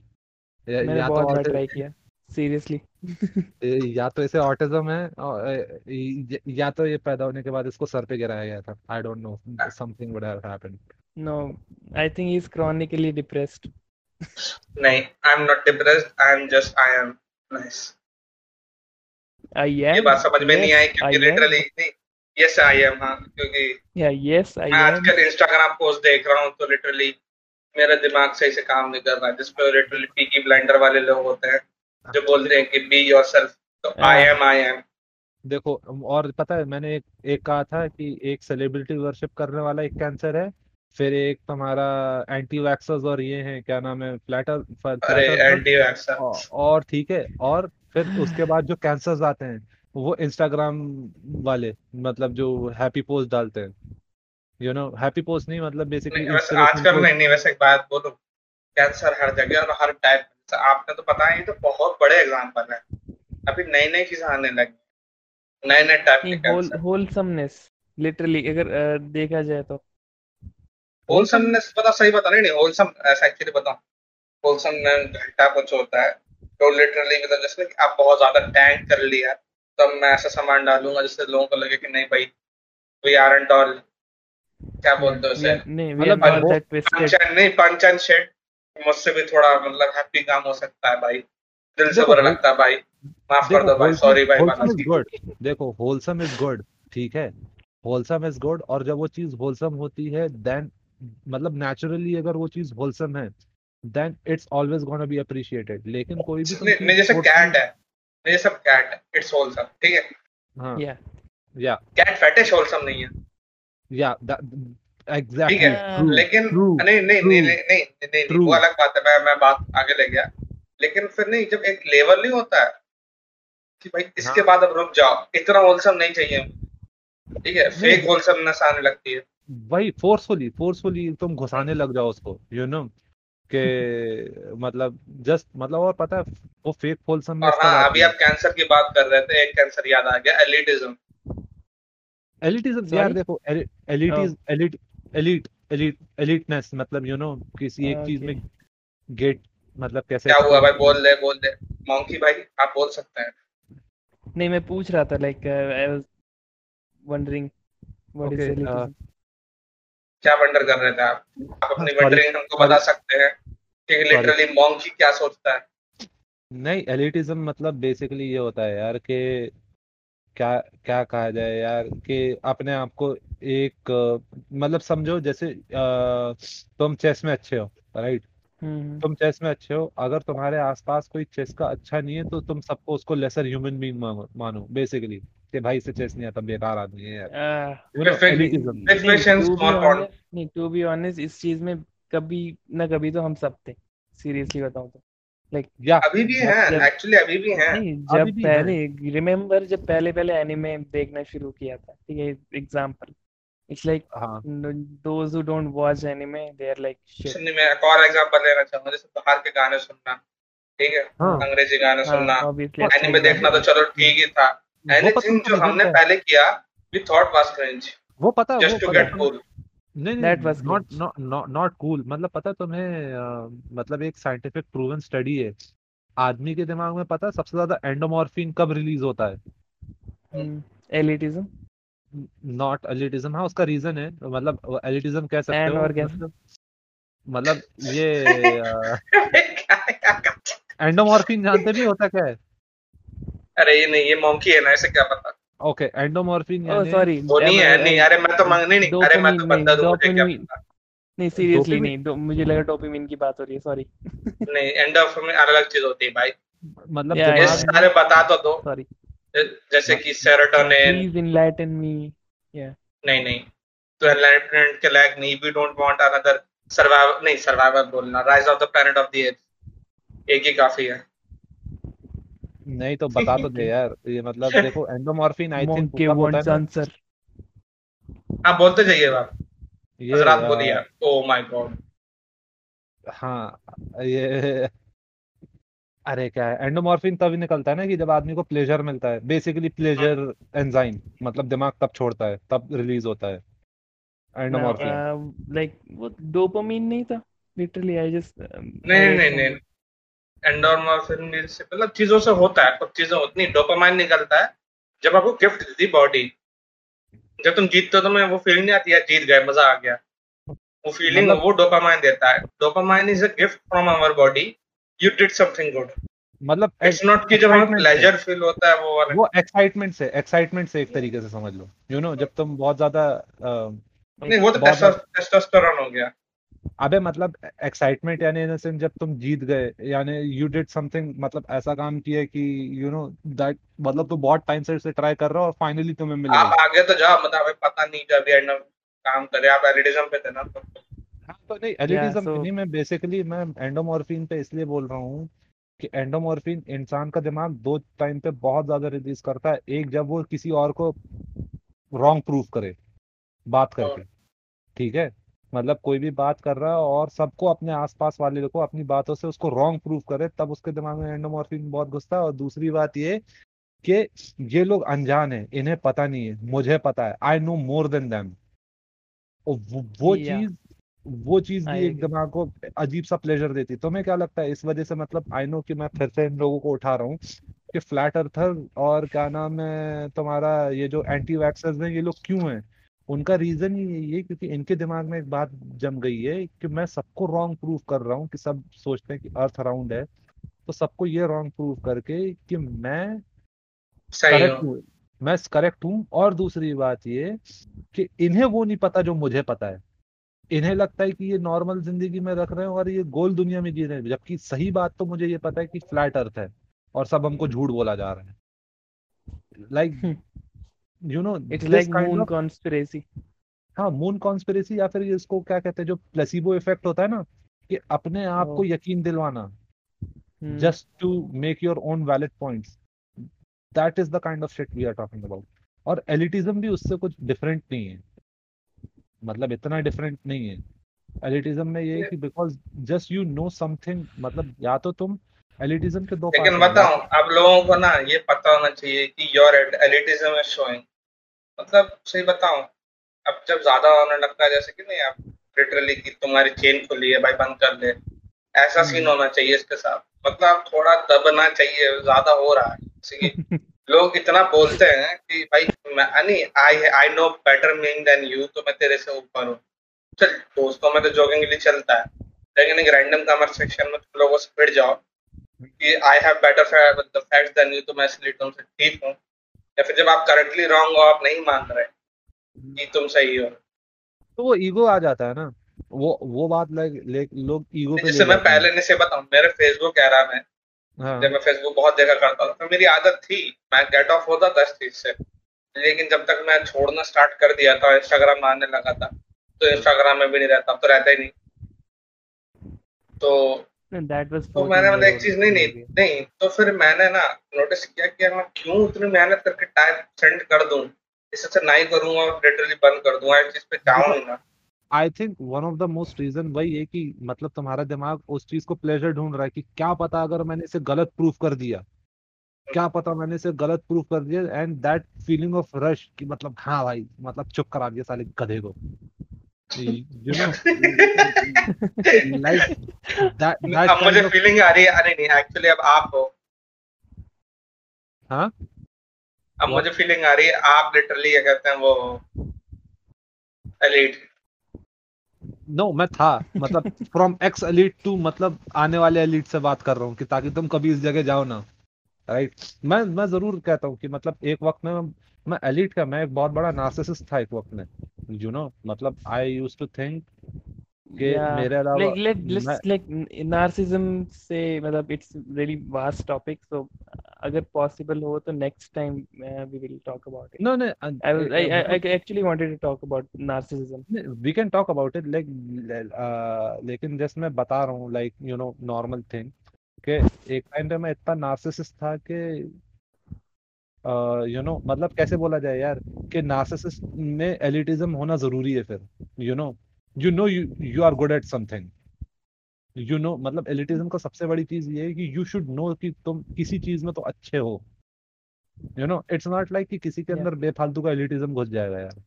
या, मैंने या तो बहुत auti- ट्राई किया। सीरियसली या तो इसे ऑटिज्म है और या- या तो ये पैदा होने के बाद इसको सर पे गिराया गया था। I don't know something would have happened no i think he's chronically depressed. नहीं I am not depressed I am just I am nice i ये बात समझ में नहीं आई क्योंकि लिटरली नहीं यस आई एम हाँ क्योंकि yeah yes i मैं am. आजकल इंस्टाग्राम पोस्ट देख रहा हूँ तो लिटरली मेरा दिमाग सही से काम नहीं कर रहा है। जिसपे लिटरली पीकी ब्लाइंडर वाले लोग होते हैं जो बोलते हैं कि बी योरसेल्फ तो। आई एम आई एम देखो और पता है मैंने एक एक कहा था कि एक सेलिब्रिटी वर्शिप करने वाला एक कैंसर है फिर एक तुम्हारा एंटी वैक्सर्स और ये हैं क्या नाम है फ्लैटर अरे एंटी वैक्सर और ठीक है और फिर उसके बाद जो कैंसर्स आते हैं वो इंस्टाग्राम वाले मतलब जो हैप्पी पोस्ट डालते हैं। यू नो हैप्पी पोस्ट नहीं मतलब बेसिकली आजकल नहीं नहीं वैसे एक बात बोलूँ कैंसर हर जगह और हर टाइप आपने तो पता है ये तो बहुत बड़े एग्जांपल है। अभी नई नई चीज़ें आने लगी। नए नए टाइप के होल कैंसर होलसमनेस लिटरली अगर देखा जाए तो। होलसमनेस पता सही बता नहीं नहीं होलसम ऐसा एक्चुअली बताऊँ। होलसम घंटा कुछ होता है। तो लिटरली मतलब जैसे कि आप बहुत ज़्यादा टैंक कर लिया तब मैं ऐसा सामान डालूँगा जिससे लोगों को लगे कि नहीं भाई वी आर एंड ऑल क्या बोलते हो उसे? are, नहीं we are मतलब शेड मुझसे भी थोड़ा मतलब हैप्पी काम हो सकता है भाई। दिल से बुरा लगता है भाई। माफ़ कर दो भाई सॉरी भाई गुड देखो होलसम इज़ गुड ठीक है? होलसम इज़ गुड और जब वो चीज़ होलसम होती है देन मतलब नेचुरली अगर वो चीज़ होलसम है then it's always gonna be appreciated लेकिन कोई भी नहीं नहीं, जैसे कैट है। नहीं जैसे कैट है इट्स होलसम ठीक है? हाँ। Yeah. या कैट फेटिश होलसम नहीं है। या ठीक है लेकिन true, नहीं नहीं true, नहीं नहीं नहीं नहीं, नहीं, वो अलग बात है मैं मैं बात आगे ले गया। लेकिन फिर नहीं जब एक लेवल नहीं होता है कि भाई इसके हाँ। बाद अब रुक जाओ इतना होलसम नहीं चाहिए। ठीक है फेक होलसमनेस आने लगती है। वही फोर्सफुली फोर्सफुली तुम घुसाने लग जाओ उसको यू नो के मतलब जस्ट मतलब और पता है वो फेक होलसम में हाँ अभी आप कैंसर की बात कर रहे थे एक कैंसर याद आ गया एलिटिज्म एलिटिज्म यार देखो एलिटिज एलिट एलिट एलिट एलिटनेस मतलब यू नो किसी एक चीज़ में गेट मतलब कैसे क्या हुआ भाई? बोल दे बोल दे। मॉन्की भाई आप बोल सकते हैं। नहीं मैं पूछ रहा था like I was wondering what is elitism क्या वंडर कर रहे थे आप? आप अपनी वंडरिंग हमको बता सकते हैं कि लिटरली मॉन्की क्या सोचता है। नहीं एलिटिज्म मतलब बेसिकली ये होता है यार कि क्या क्या कहा जाए यार कि अपने आप को एक मतलब समझो जैसे तुम चेस में अच्छे हो राइट? हम्म तुम चेस में अच्छे हो अगर तुम्हारे आसपास कोई चेस का अच्छा नहीं है तो तुम सबको उसको लेसर ह्यूमन बीइंग मानो बेसिकली कि भाई से चेस नहीं आता बेकार आदमी है यार। uh, नहीं टू बी ऑनेस्ट इस चीज़ में कभी ना कभी तो हम सब थे सीरियसली बताऊँ तो। लाइक या अभी भी हैं एक्चुअली अभी भी हैं। नहीं अभी जब भी पहले रिमेम्बर जब पहले पहले एनिमे देखना शुरू किया था ठीक है एग्जांपल इट्स लाइक हाँ। Those who don't watch anime they are like shit सुनने में एक और एग्जांपल लेना चाहूँगा जैसे बाहर के गाने सुनना ठीक है हाँ। अंग्रेज़ी गाने सुनना। हाँ ऑब्वियसली एनिमे देखना तो चलो ठीक ही था। वो पता एनीथिंग जो हमने है। पहले किया वी थॉट वाज क्रिंज वो पता वो जस्ट टू गेट कूल नहीं was नहीं not cringe. Not not cool मतलब पता है तुम्हें अ, मतलब एक साइंटिफिक प्रूवन स्टडी है। आदमी के दिमाग में पता है सबसे ज़्यादा एंडोमॉर्फिन कब रिलीज़ होता है? एलिटिज्म नॉट एलिटिज्म हाँ उसका रीजन है। मतलब एलिटिज्म कह सकते हो. मतलब मतलब ये एंडोमॉर्फिन जानते भी होता क्या है? अरे ये नहीं ये मॉन्की है ना इसे क्या पता? ओके एंडोमॉर्फिन यानी सॉरी वो नहीं है नहीं अरे मैं तो मांग नहीं नहीं अरे मैं तो बंदा दूँ मुझे क्या? पता नहीं सीरियसली नहीं डो- मुझे लगा डोपामिन की बात हो रही है सॉरी नहीं एंडोर्फिन अलग चीज़ होती है भाई। मतलब ये सारे बता तो दो। सॉरी जैसे कि सेरोटोनिन प्लीज़ इनलाइटन मी या नहीं नहीं। तो एनलाइटमेंट के लायक नहीं we don't want another survive नहीं सर्वाइवल बोलना rise of the planet of the earth एक ही काफ़ी है। नहीं तो बता तो दे यार ये मतलब देखो एंडोमॉर्फिन आई थिंक कब वांट्स आंसर आप बोलते जाइए आप ये हजरात अ, बोलिए ओह माय गॉड हाँ ये अरे क्या है एंडोमॉर्फिन तभी निकलता है ना कि जब आदमी को प्लेजर मिलता है। बेसिकली प्लेजर एंजाइम मतलब दिमाग तब छोड़ता है तब रिलीज़ होता है। एंडोमॉर्फिन लाइक वो डोपामिन नहीं था लिटरली आई जस्ट नहीं नहीं नहीं। एंडोर्मोर्फिन भी से मतलब चीज़ों से होता है कुछ चीज़ें होती डोपामाइन निकलता है जब आपको गिफ्ट देती बॉडी जब तुम जीतते हो तो मैं वो फीलिंग नहीं आती है जीत गए मज़ा आ गया। वो फीलिंग मतलब- वो डोपामाइन देता है। Dopamine is a gift from our body you did something good मतलब इट्स नॉट कि जब हमें प्लेजर फील होता है वो वो एक्साइटमेंट से एक्साइटमेंट से एक तरीके से समझ लो। यू नो जब तुम बहुत ज़्यादा नहीं वो तो टेस्टोस्टेरोन हो गया। अबे मतलब एक्साइटमेंट यानी इन सेंस जब तुम जीत गए यानी यू डिड समथिंग मतलब ऐसा काम किया कि यू नो दैट मतलब तुम बहुत टाइम से इसे ट्राई कर रहे हो और फाइनली तुम्हें मिल आप आगे तो जाओ मतलब हमें पता नहीं जब ये एंड काम करे। आप एलिडिज्म पे थे ना तो। हाँ तो नहीं एलिटिज्म so- नहीं मैं बेसिकली मैं एंडोमॉर्फिन पे इसलिए बोल रहा हूँ कि एंडोमॉर्फिन इंसान का दिमाग दो टाइम पे बहुत ज़्यादा रिलीज़ करता है। एक जब वो किसी और को रॉन्ग प्रूफ करे बात करके ठीक है? मतलब कोई भी बात कर रहा है और सबको अपने आसपास वाले को अपनी बातों से उसको रॉन्ग प्रूफ करे तब उसके दिमाग में एंडोमॉर्फिन बहुत घुसता है। और दूसरी बात ये कि ये लोग अनजान है इन्हें पता नहीं है मुझे पता है I know more than them वो वो चीज़ वो चीज़ भी एक दिमाग को अजीब सा प्लेजर देती है। तुम्हें क्या लगता है इस वजह से मतलब आई नो कि मैं फिर से इन लोगों को उठा रहा हूँ कि फ्लैट अर्थर और क्या नाम है तुम्हारा ये जो एंटी वैक्सर्स हैं ये लोग क्यों हैं? उनका रीजन ही यही है क्योंकि इनके दिमाग में एक बात जम गई है कि मैं सबको रॉन्ग प्रूव कर रहा हूँ कि सब सोचते हैं कि अर्थ अराउंड है तो सबको ये रॉन्ग प्रूव करके कि मैं करेक्ट हूँ। मैं करेक्ट हूँ। और दूसरी बात ये कि इन्हें वो नहीं पता जो मुझे पता है। इन्हें लगता है कि ये नॉर्मल ज़िंदगी में रख रहे हैं और ये गोल दुनिया में जी रहे हैं जबकि सही बात तो मुझे ये पता है कि फ्लैट अर्थ है और सब हमको झूठ बोला जा रहा है। Like you know it's like moon conspiracy हाँ मून कॉन्स्पिरेसी या फिर इसको क्या कहते हैं जो प्लेसिबो इफ़ेक्ट होता है ना कि अपने आप को Oh. यकीन दिलवाना just to make your own valid points. That is the kind of shit we are talking about. और एलिटिज्म भी उससे कुछ डिफरेंट नहीं है। मतलब इतना डिफरेंट नहीं है। एलिटिज्म में ये है कि because just you know something मतलब या तो तुम एलिटिज्म के दो लेकिन बताओ आप लोगों को ना ये पता होना चाहिए कि योर एलिटिज्म इज़ शोइंग मतलब सही बताओ अब जब ज़्यादा होने लगता है जैसे कि नहीं आप लिटरली कि तुम्हारी चेन खुली है भाई बंद कर ले ऐसा सीन हम्म। होना चाहिए इसके साथ। मतलब थोड़ा दबना चाहिए ज़्यादा हो रहा है लोग इतना बोलते हैं कि भाई नहीं I I know better mean than you तो मैं तेरे से ऊपर हूँ। चल दोस्तों में तो जॉगिंग के लिए चलता है। लेकिन एक रैंडम कन्वर्सेशन में तुम लोगों से फिर जाओ कि I have better facts than you तो मैं इसलिए तुमसे ठीक हूँ। या फिर जब आप करंटली रॉन्ग हो आप नहीं मान रहे कि तुम सही हो। तो वो ईगो आ जाता है ना। वो वो बात लाइक लोग ईगो पे जैसे मैं पहले नहीं से बताऊँ मेरे फेसबुक एरा में हाँ. जब मैं फेसबुक बहुत देखा करता था तो मेरी आदत थी मैं गेट ऑफ़ होता था इस चीज़ से। लेकिन जब तक मैं छोड़ना स्टार्ट कर दिया था इंस्टाग्राम आने लगा था तो इंस्टाग्राम में भी नहीं रहता अब तो रहता ही नहीं। तो तो मैंने मतलब एक चीज़ नहीं नहीं नहीं तो फिर मैंने ना नोटिस किया कि मैं क्यों उतनी मेहनत करके टाइप सेंड कर दूँ? इससे नहीं करूँगा लिटरली बंद कर दूँगा इस चीज़ पे जाऊँ ना। I think one of the most reason वही है कि मतलब तुम्हारा दिमाग उस चीज़ को प्लेजर ढूंढ रहा है कि क्या पता अगर मैंने इसे गलत प्रूफ कर दिया। क्या पता मैंने इसे गलत प्रूफ कर दिया and that feeling of rush कि मतलब हाँ भाई मतलब चुप करा दिया साले गधे को। You know like that, that अब मुझे फीलिंग आ रही है अरे नहीं एक्चुअली अब आप हो। हाँ? अब मुझे फीलिंग आ रही है आप लिटरली क्या कहते हैं वो एलीट नो no, मैं था मतलब फ्रॉम एक्स एलिट टू मतलब आने वाले एलिट से बात कर रहा हूँ कि ताकि तुम कभी इस जगह जाओ ना राइट मैं मैं ज़रूर कहता हूँ कि मतलब एक वक्त में मैं एलिट का मैं एक बहुत बड़ा नार्सिसिस्ट था एक वक्त में। यू नो मतलब आई यूज्ड टू थिंक कि मेरे अलावा लाइक लाइक लाइक नार्सिज्म से मतलब it's really vast topic so अगर पॉसिबल हो तो next time we will talk about it no no I I actually wanted to talk about narcissism we can talk about it like लेकिन just मैं बता रहा हूँ like you know normal thing कि एक टाइम पे मैं इतना नार्सिसिस्ट था कि यू नो मतलब कैसे बोला जाए यार कि नार्सिसिस्ट में एलिटिज्म होना ज़रूरी है फिर you know you know you you are good at something you know मतलब एलिटिज्म का सबसे बड़ी चीज़ ये है कि यू शुड नो कि तुम किसी चीज़ में तो अच्छे हो. You know it's not like कि किसी के अंदर बेफालतू का एलिटिज्म घुस जाएगा यार.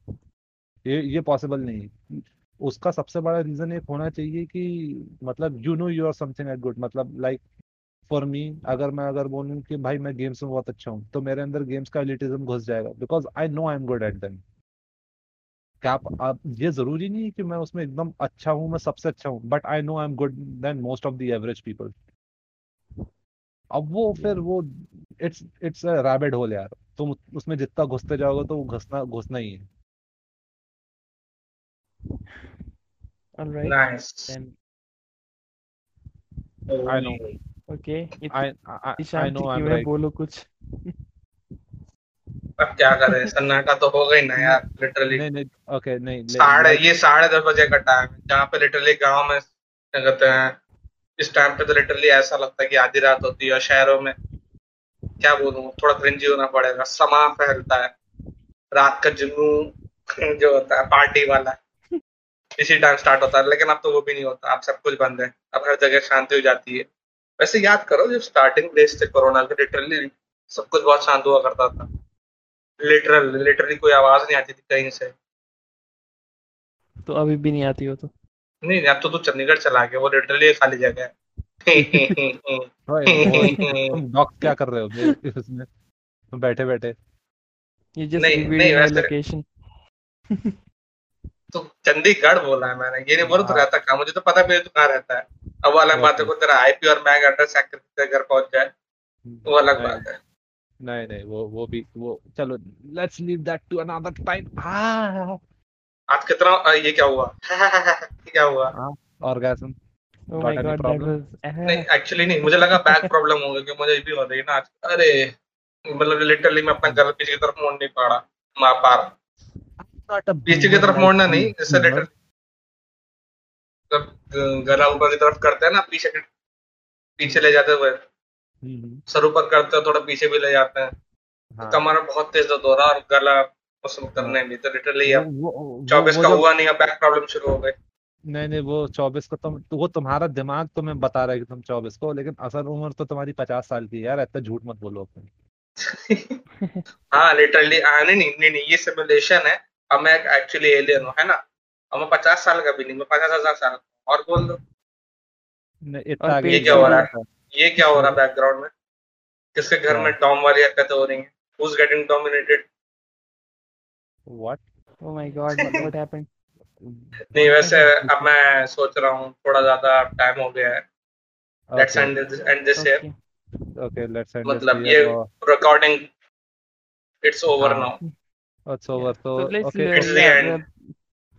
ये ये पॉसिबल नहीं उसका सबसे बड़ा रीजन एक होना चाहिए कि मतलब you know you are something at good मतलब लाइक फॉर मी अगर मैं अगर बोलूँ कि भाई मैं गेम्स में बहुत अच्छा हूँ तो मेरे अंदर गेम्स का एलिटिज्म घुस जाएगा because I know I am good at them क्या आप, आप ये ज़रूरी नहीं है कि मैं उसमें एकदम अच्छा हूँ मैं सबसे अच्छा हूँ but I know I am good than most of the average people अब वो फिर वो इट्स इट्स रैबिड होल यार तुम उसमें जितना घुसते जाओगे तो वो घुसना घुसना ही है All right. Nice. Then. I know. Okay. I I know I'm बोलो कुछ. अब क्या करें? सन्नाटा तो हो गई ना यार लिटरली नहीं नहीं ओके नहीं साढ़े ये साढ़े दस बजे का टाइम है जहाँ पे लिटरली गाँव में क्या कहते हैं इस टाइम पे तो लिटरली ऐसा लगता है कि आधी रात होती है और शहरों में क्या बोलूँ थोड़ा क्रिंजी होना पड़ेगा समा फैलता है। रात का जुनू जो होता है पार्टी वाला। इसी टाइम स्टार्ट होता है लेकिन अब तो वो भी नहीं होता अब सब कुछ बंद है अब हर जगह शांति हो जाती है। वैसे याद करो जब स्टार्टिंग डेज़ थे कोरोना के लिटरली सब कुछ बहुत शांत हुआ करता था। लिटरल लिटरली कोई आवाज़ नहीं आती थी कहीं से। तो अभी भी नहीं आती हो तो? नहीं अब तो तू चंडीगढ़ चला गया वो लिटरली खाली जगह है। डॉग क्या कर रहे हो इसमें? बैठे बैठे। ये जस्ट नहीं नहीं वैसे लोकेशन तो चंडीगढ़ बोला है मैंने ये नहीं बोला तो हाँ। रहता कहाँ मुझे तो पता भी तो कहाँ रहता है। अब वो अलग बात है को तेरा आईपी और मैग एड्रेस करके घर पहुँच जाए। वो अलग बात है। नहीं नहीं वो वो भी वो चलो let's leave that to another time आज कितना ये क्या हुआ? क्या हुआ? Orgasm Oh my god, that was... नहीं एक्चुअली नहीं मुझे लगा बैक प्रॉब्लम होगा क्योंकि मुझे भी हो रही है ना आज। अरे मतलब लिटरली मैं अपना घर पीछे की तरफ़ मोड़ नहीं पा रहा। मार पा रहा पीछे की तरफ़ मोड़ना नहीं जैसे लिटरली गला ऊपर की तरफ़ करते हैं ना पीछे पीछे ले जाते हुए। सर ऊपर करते हैं थोड़ा पीछे भी ले जाते हैं। हाँ। कमर बहुत तेज दर्द हो रहा और गला उसको करने भी तो लिटरली अब चौबीस का हुआ नहीं अब बैक प्रॉब्लम शुरू हो गए। नहीं नहीं वो चौबीस को तुम तो वो तुम्हारा दिमाग तुम्हें बता रहा है कि तुम चौबीस को लेकिन असल उम्र तो तुम्हारी पचास साल की है यार इतना झूठ मत बोलो अपने। हाँ लिटरली नहीं नहीं नहीं नहीं ये सिमुलेशन है। अब मैं एक्चुअली एलियन हूँ है ना? अब मैं पचास साल का भी नहीं मैं पचास हज़ार साल और बोल दो। इतना ये क्या हो रहा है? ये क्या हो रहा है बैकग्राउंड में? किसके घर में हाँ। डॉम वाली हरकतें हो रही हैं? Who's getting dominated? What oh my god what happened? नहीं वैसे अब मैं सोच रहा हूँ थोड़ा ज़्यादा टाइम हो गया है। Let's end this end this here okay. Okay let's end मतलब ये रिकॉर्डिंग इट्स ओवर हाँ। नाउ इट्स ओवर तो okay it's the end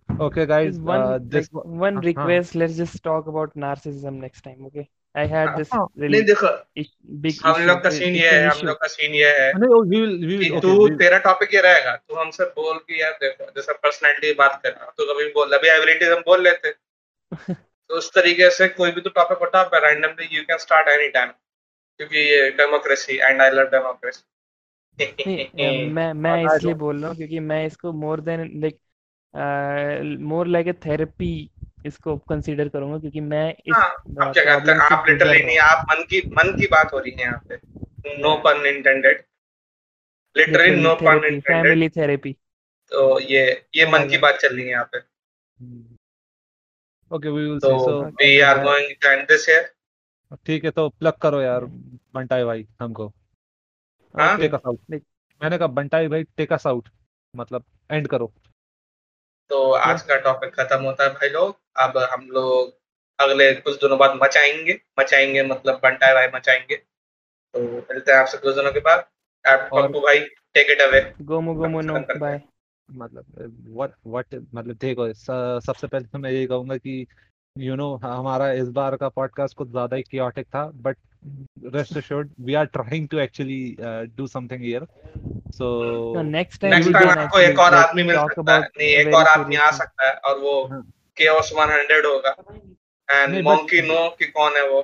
uh, okay just guys one this like one हाँ request. Let's just talk about narcissism next time okay? I had this हाँ really देखो ish, big हम लोग का scene ये है हम लोग का सीन ये है नहीं वी विल वी कि विल तू तेरा टॉपिक ये रहेगा। तू हमसे बोल कि यार देखो जैसे पर्सनैलिटी बात कर रहा हूँ, तो कभी बोल अभी एबिलिटीज हम बोल लेते। तो उस तरीके से कोई भी तो टॉपिक उठा पे randomly you can start any time क्योंकि ये democracy and I love democracy मैं मैं इसलिए बोल रहा हूँ क्योंकि मैं इसको more than like more like a therapy इसको कंसीडर करूँगा क्योंकि मैं इस हाँ आप क्या कहते हैं आप लिटरली नहीं आप मन की मन की बात हो रही है यहाँ पे। No pun intended literally no pun intended family therapy. तो ये ये oh मन की बात चल रही है यहाँ पे। Okay we will see so we are going to end this here ठीक है तो प्लग करो यार बंटाई भाई हमको। हाँ? टेक अस आउट मैंने कहा बंटाई भाई टेक अस आउट मतलब एंड करो। तो आज का टॉपिक खत्म होता है भाई लोग। अब हम लोग अगले कुछ दिनों बाद मचाएँगे। मचाएँगे मतलब बंटा भाई मचाएँगे। तो मिलते हैं आपसे कुछ दिनों के बाद। आप पप्पू भाई टेक इट अवे गोमो गोमो नो बाय मतलब व्हाट व्हाट मतलब देखो सबसे पहले तो मैं यही कहूँगा कि यू you नो know, हमारा इस बार का पॉडकास्ट कुछ ज़्यादा ही chaotic था but rest assured we are trying to actually do something here so no next time next time आपको एक और आदमी मिल सकता है नहीं एक और आदमी आ सकता है और वो हाँ केओस 100 होगा एंड मोंकी नो कि कौन है वो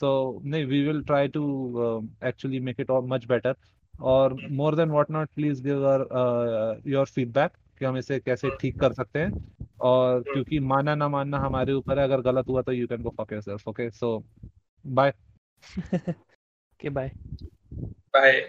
so नहीं we will try to um, actually make it all much better और more than what not please give our uh, your feedback कि हम इसे कैसे ठीक कर सकते हैं और क्योंकि मानना ना मानना हमारे ऊपर है अगर गलत हुआ तो you can go fuck yourself okay so bye okay bye bye